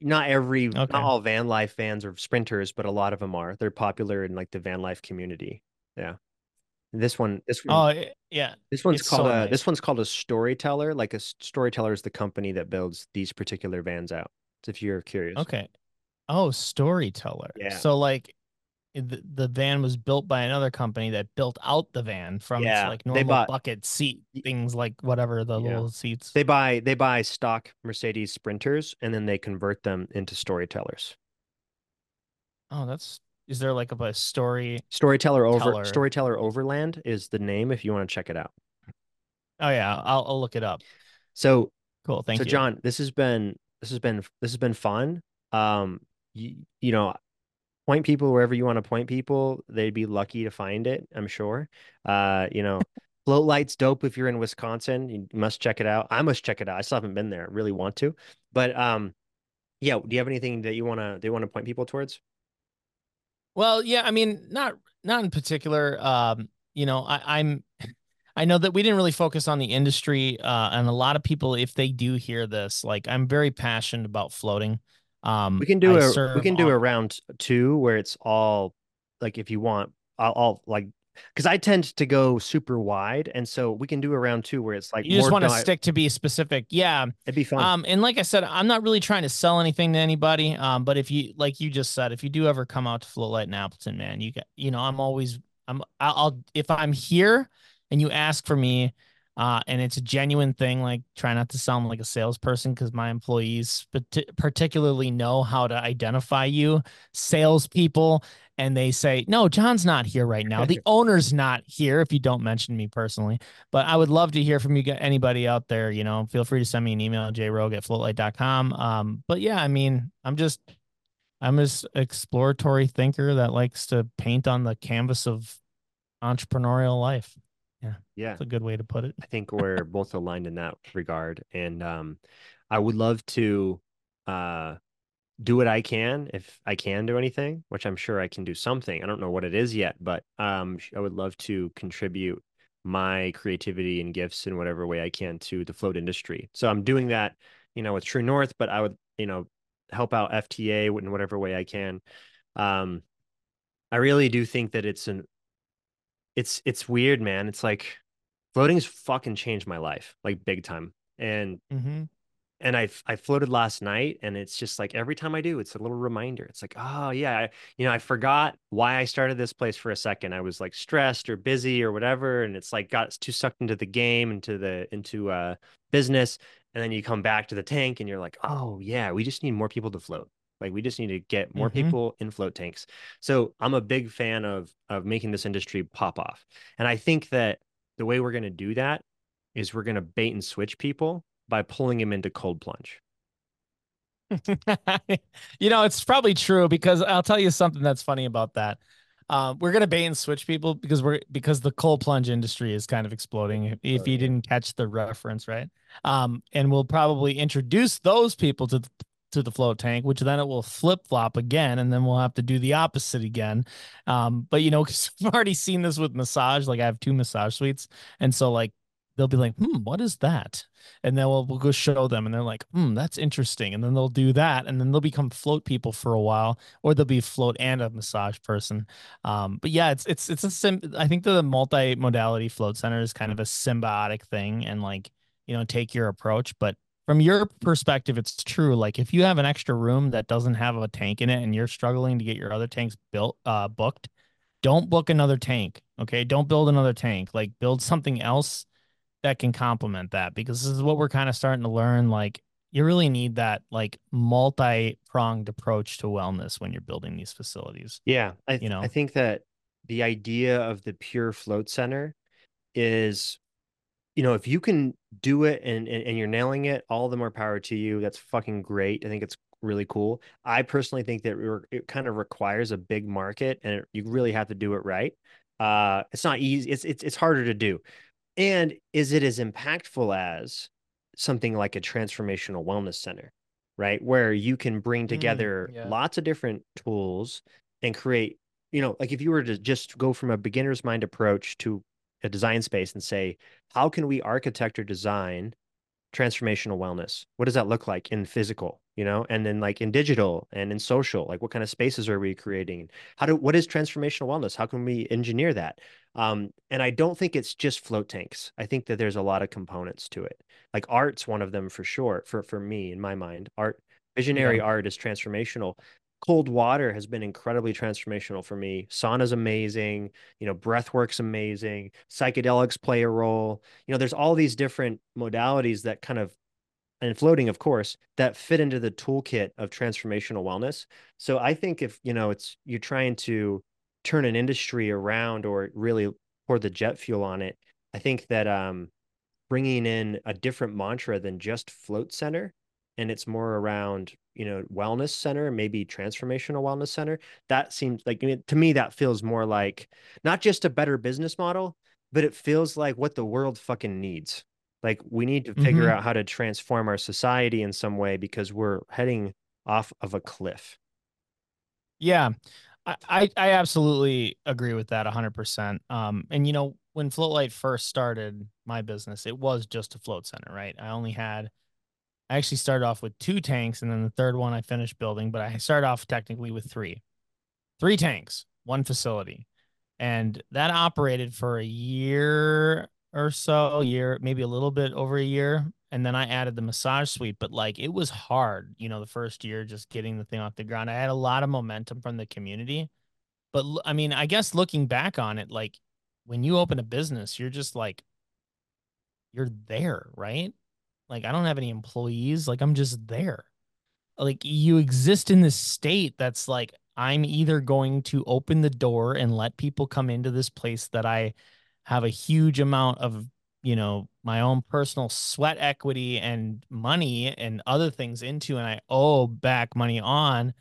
not every, not all van life vans are Sprinters, but a lot of them are. They're popular in like the van life community. Yeah. This one, this one, oh yeah this one's it's called so a, nice. this one's called a Storyteller. Like a Storyteller is the company that builds these particular vans out. If you're curious. okay oh storyteller Yeah. so like the, the van was built by another company that built out the van from Yeah, its like they normal bought- bucket seat things like whatever the Yeah. little seats They buy they buy stock Mercedes Sprinters and then they convert them into Storytellers. oh that's is there like a, a story Storyteller over Teller. Storyteller Overland is the name if you want to check it out. oh yeah i'll, I'll look it up So cool thank so you so John, this has been this has been this has been fun. Um, you, you know, point people wherever you want to point people. They'd be lucky to find it, I'm sure. Uh, you know, Floatlight's dope if you're in Wisconsin. You must check it out. I must check it out. I still haven't been there. Really want to. But um, yeah, do you have anything that you wanna do you want to point people towards? Well, yeah, I mean, not not in particular. Um, you know, I, I'm I know that we didn't really focus on the industry, uh, and a lot of people, if they do hear this, like I'm very passionate about floating. Um, We can do I a we can do on- a round two where it's all like if you want, I'll, I'll like because I tend to go super wide, and so we can do a round two where it's like You just want to stick to be specific, yeah. It'd be fun. Um, and like I said, I'm not really trying to sell anything to anybody. Um, but if you, like you just said, if you do ever come out to Floatlight in Appleton, man, you got, you know, I'm always, I'm, I'll, I'll if I'm here and you ask for me, uh, and it's a genuine thing, like try not to sound like a salesperson because my employees parti- particularly know how to identify you, salespeople, and they say, no, John's not here right now. The owner's not here. If you don't mention me personally, but I would love to hear from you, anybody out there. You know, feel free to send me an email, jroug at floatlight.com. Um, but yeah, I mean, I'm just, I'm this exploratory thinker that likes to paint on the canvas of entrepreneurial life. yeah, Yeah. That's a good way to put it. I think we're both aligned in that regard, and um, I would love to uh do what I can if I can do anything, which I'm sure I can do something. I don't know what it is yet, but um, I would love to contribute my creativity and gifts in whatever way I can to the float industry. So I'm doing that, you know, with True North, but I would, you know, help out FTA in whatever way I can. Um, I really do think that it's an, it's it's weird, man. It's like floating's fucking changed my life, like big time. And Mm-hmm. And I I floated last night, and it's just like every time I do, it's a little reminder. It's like, oh yeah, I, you know, I forgot why I started this place for a second. I was like stressed or busy or whatever, and it's like got too sucked into the game, into the into uh business, and then you come back to the tank, and you're like, oh yeah, we just need more people to float. Like we just need to get more Mhm. people in float tanks. So I'm a big fan of of making this industry pop off, and I think that the way we're going to do that is we're going to bait and switch people by pulling him into cold plunge. you know, it's probably true because I'll tell you something that's funny about that. Um, we're gonna bait and switch people because we're because the cold plunge industry is kind of exploding. If, if you didn't catch the reference, right? Um, and we'll probably introduce those people to the, to the float tank, which then it will flip flop again, and then we'll have to do the opposite again. Um, but you know, because I've already seen this with massage. Like I have two massage suites, and so like they'll be like, "Hmm, what is that?" and then we'll, we'll go show them and they're like hmm that's interesting. And then they'll do that and then they'll become float people for a while or they'll be float and a massage person. Um but yeah it's it's it's a sim i think the multi-modality float center is kind of a symbiotic thing and like you know take your approach. But from your perspective it's true. Like if you have an extra room that doesn't have a tank in it and you're struggling to get your other tanks built uh booked don't book another tank okay? Don't build another tank. Like build something else that can complement that because this is what we're kind of starting to learn like you really need that like multi-pronged approach to wellness when you're building these facilities. Yeah, I th- You know? I think that the idea of the pure float center is, you know, if you can do it and, and and you're nailing it, all the more power to you. That's fucking great. I think it's really cool. I personally think that it, kind of requires a big market, and it, you really have to do it right. Uh, it's not easy. It's it's it's harder to do. And is it as impactful as something like a transformational wellness center, right? Where you can bring mm, together yeah. lots of different tools and create, you know, like if you were to just go from a beginner's mind approach to a design space and say, how can we architect or design transformational wellness? What does that look like in physical, you know, and then like in digital and in social? Like what kind of spaces are we creating? How do what is transformational wellness? How can we engineer that? Um, and I don't think it's just float tanks. I think that there's a lot of components to it. Like art's one of them for sure. For for me, in my mind, art visionary Yeah. art is transformational. Cold water has been incredibly transformational for me. Sauna's amazing. You know, breathwork's amazing. Psychedelics play a role. You know, there's all these different modalities that kind of and floating, of course, that fit into the toolkit of transformational wellness. So I think if, you know, it's you're trying to turn an industry around or really pour the jet fuel on it, I think that um bringing in a different mantra than just float center and it's more around you know wellness center maybe transformational wellness center that seems like I mean, to me that feels more like not just a better business model but it feels like what the world fucking needs like we need to figure Mhm. out how to transform our society in some way because we're heading off of a cliff Yeah, I, I I absolutely agree with that 100%. Um, and you know, when Floatlight first started my business, it was just a float center, right? I only had, I actually started off with two tanks, and then the third one I finished building, but I started off technically with three, three tanks, one facility, and that operated for a year or so, year maybe a little bit over a year, and then I added the massage suite. But like, it was hard, you know, the first year just getting the thing off the ground. I had a lot of momentum from the community, but I mean, I guess looking back on it, like when you open a business, you're just like, you're there, right? Like, I don't have any employees. Like, I'm just there. Like, you exist in this state that's like, I'm either going to open the door and let people come into this place that I have a huge amount of, you know, my own personal sweat equity and money and other things into, and I owe back money on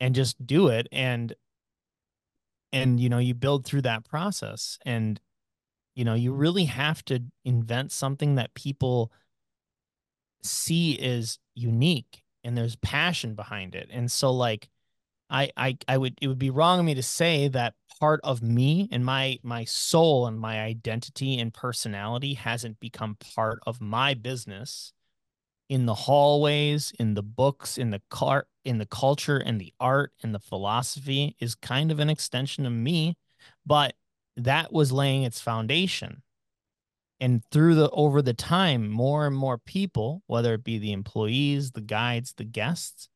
and just do it. And, and, you know, you build through that process. And, you know, you really have to invent something that people see is unique and there's passion behind it. And so like I I I would it would be wrong of me to say that part of me and my my soul and my identity and personality hasn't become part of my business in the hallways, in the books, in the car, in the culture and the art and the philosophy is kind of an extension of me, but that was laying its foundation and through the over the time more and more people whether it be the employees the guides the guests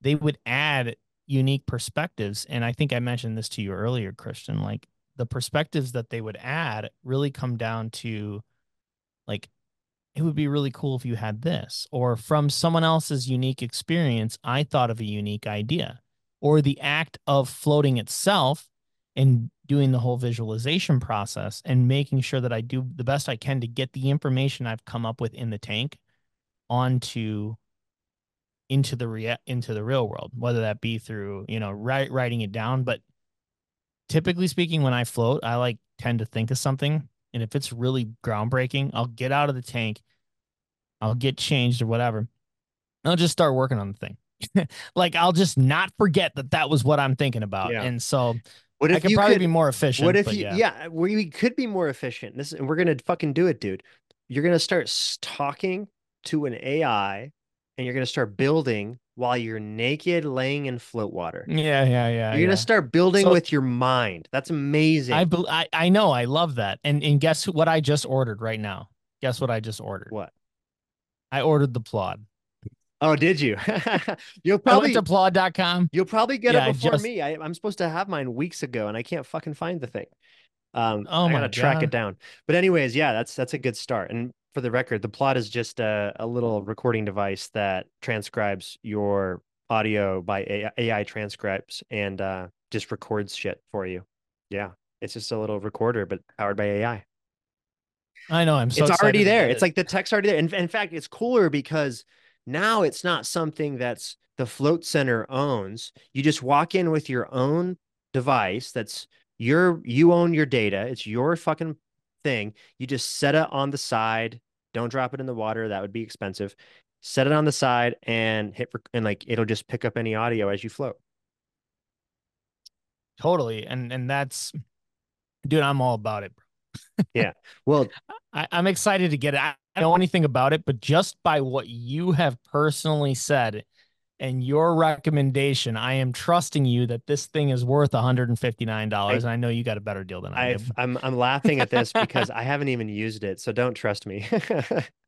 they would add unique perspectives. And i think i mentioned this to you earlier christian like the perspectives that they would add really come down to like it would be really cool if you had this or from someone else's unique experience i thought of a unique idea or the act of floating itself and doing the whole visualization process and making sure that I do the best I can to get the information I've come up with in the tank onto into the rea- into the real world, whether that be through you know write, writing it down. But typically speaking, when I float, I like tend to think of something, and if it's really groundbreaking, I'll get out of the tank, I'll get changed or whatever, I'll just start working on the thing. like I'll just not forget that that was what I'm thinking about, Yeah. and so what I if could you probably could be more efficient. What if you? yeah. Yeah, we, could be more efficient. This and we're gonna fucking do it, dude. You're gonna start talking to an AI, and you're gonna start building while you're naked, laying in float water. Yeah, yeah, yeah. You're yeah. gonna start building So- with your mind. That's amazing. I, I I know I love that. And and guess what I just ordered right now? Guess what I just ordered? what? I ordered the Plaud. Oh, did you? you'll I probably went to plaud.com. you'll probably get Yeah, it before just- me. I, I'm supposed to have mine weeks ago, and I can't fucking find the thing. Um, Oh I gotta track it down. But anyways, yeah, that's that's a good start. And for the record, the Plaud is just a, a little recording device that transcribes your audio by AI, AI transcribes and uh, just records shit for you. Yeah, it's just a little recorder, but powered by AI. I know. I'm so it's already there. It's it. like the text already there. And in fact, it's cooler because now it's not something that's the float center owns. You just walk in with your own device that's your you own your data. It's your fucking thing. You just set it on the side. Don't drop it in the water. That would be expensive. Set it on the side and hit rec- and like it'll just pick up any audio as you float. totally. And and that's dude, I'm all about it. bro. Yeah. Well, I, I'm excited to get it. I don't know anything about it, but just by what you have personally said and your recommendation, I am trusting you that this thing is worth $159. and I know you got a better deal than I do. I'm I'm laughing at this because I haven't even used it, so don't trust me.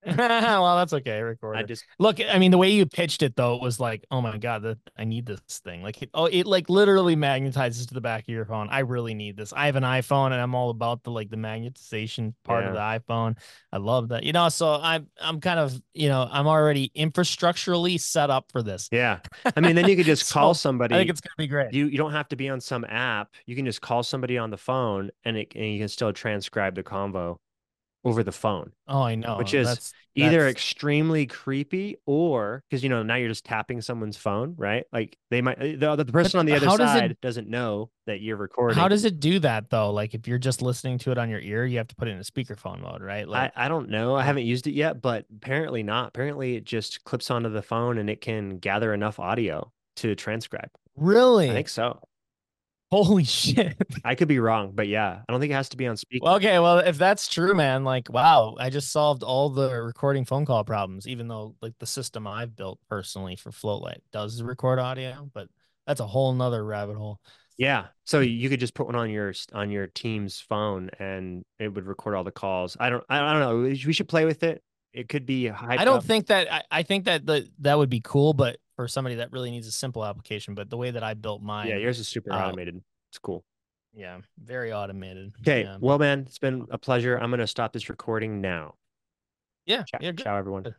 well, that's okay. Record I just Look, I mean, the way you pitched it though it was like, oh my god, that I need this thing. Like, it, oh, it like literally magnetizes to the back of your phone. I really need this. I have an iPhone, and I'm all about the like the magnetization part of the iPhone. I love that, you know. So I'm I'm kind of you know I'm already infrastructurally set up for this. yeah. I mean, then you could just call somebody. I think it's gonna be great. you you don't have to be on some app. You can just call somebody on the phone, and it and you can still transcribe the convo over the phone. oh, I know. which is that's, Either that's- extremely creepy, or because you know now you're just tapping someone's phone, right? Like they might eh, the, the person on the other does it- side doesn't know that you're recording. how does it do that though? Like if you're just listening to it on your ear, you have to put it in a speakerphone mode, right? Like I, I don't know. I haven't used it yet, but apparently not. Apparently it just clips onto the phone and it can gather enough audio to transcribe. really, I think so. Holy shit. I could be wrong, but yeah, I don't think it has to be on speaker. Well, okay, well, if that's true, man, like, wow, I just solved all the recording phone call problems, even though like the system I've built personally for Floatlight does record audio, but that's a whole nother rabbit hole. Yeah. So you could just put one on your on your team's phone and it would record all the calls. I don't I don't know. We should- play with it. It could be hyped I don't up. think that I, I think that the that would be cool, but for somebody that really needs a simple application, but the way that I built mine, Yeah, yours is super uh, automated. It's cool. yeah, very automated. Okay. yeah, Well, man, it's been a pleasure. I'm going to stop this recording now. yeah, Ciao, yeah, good. ciao everyone. Good.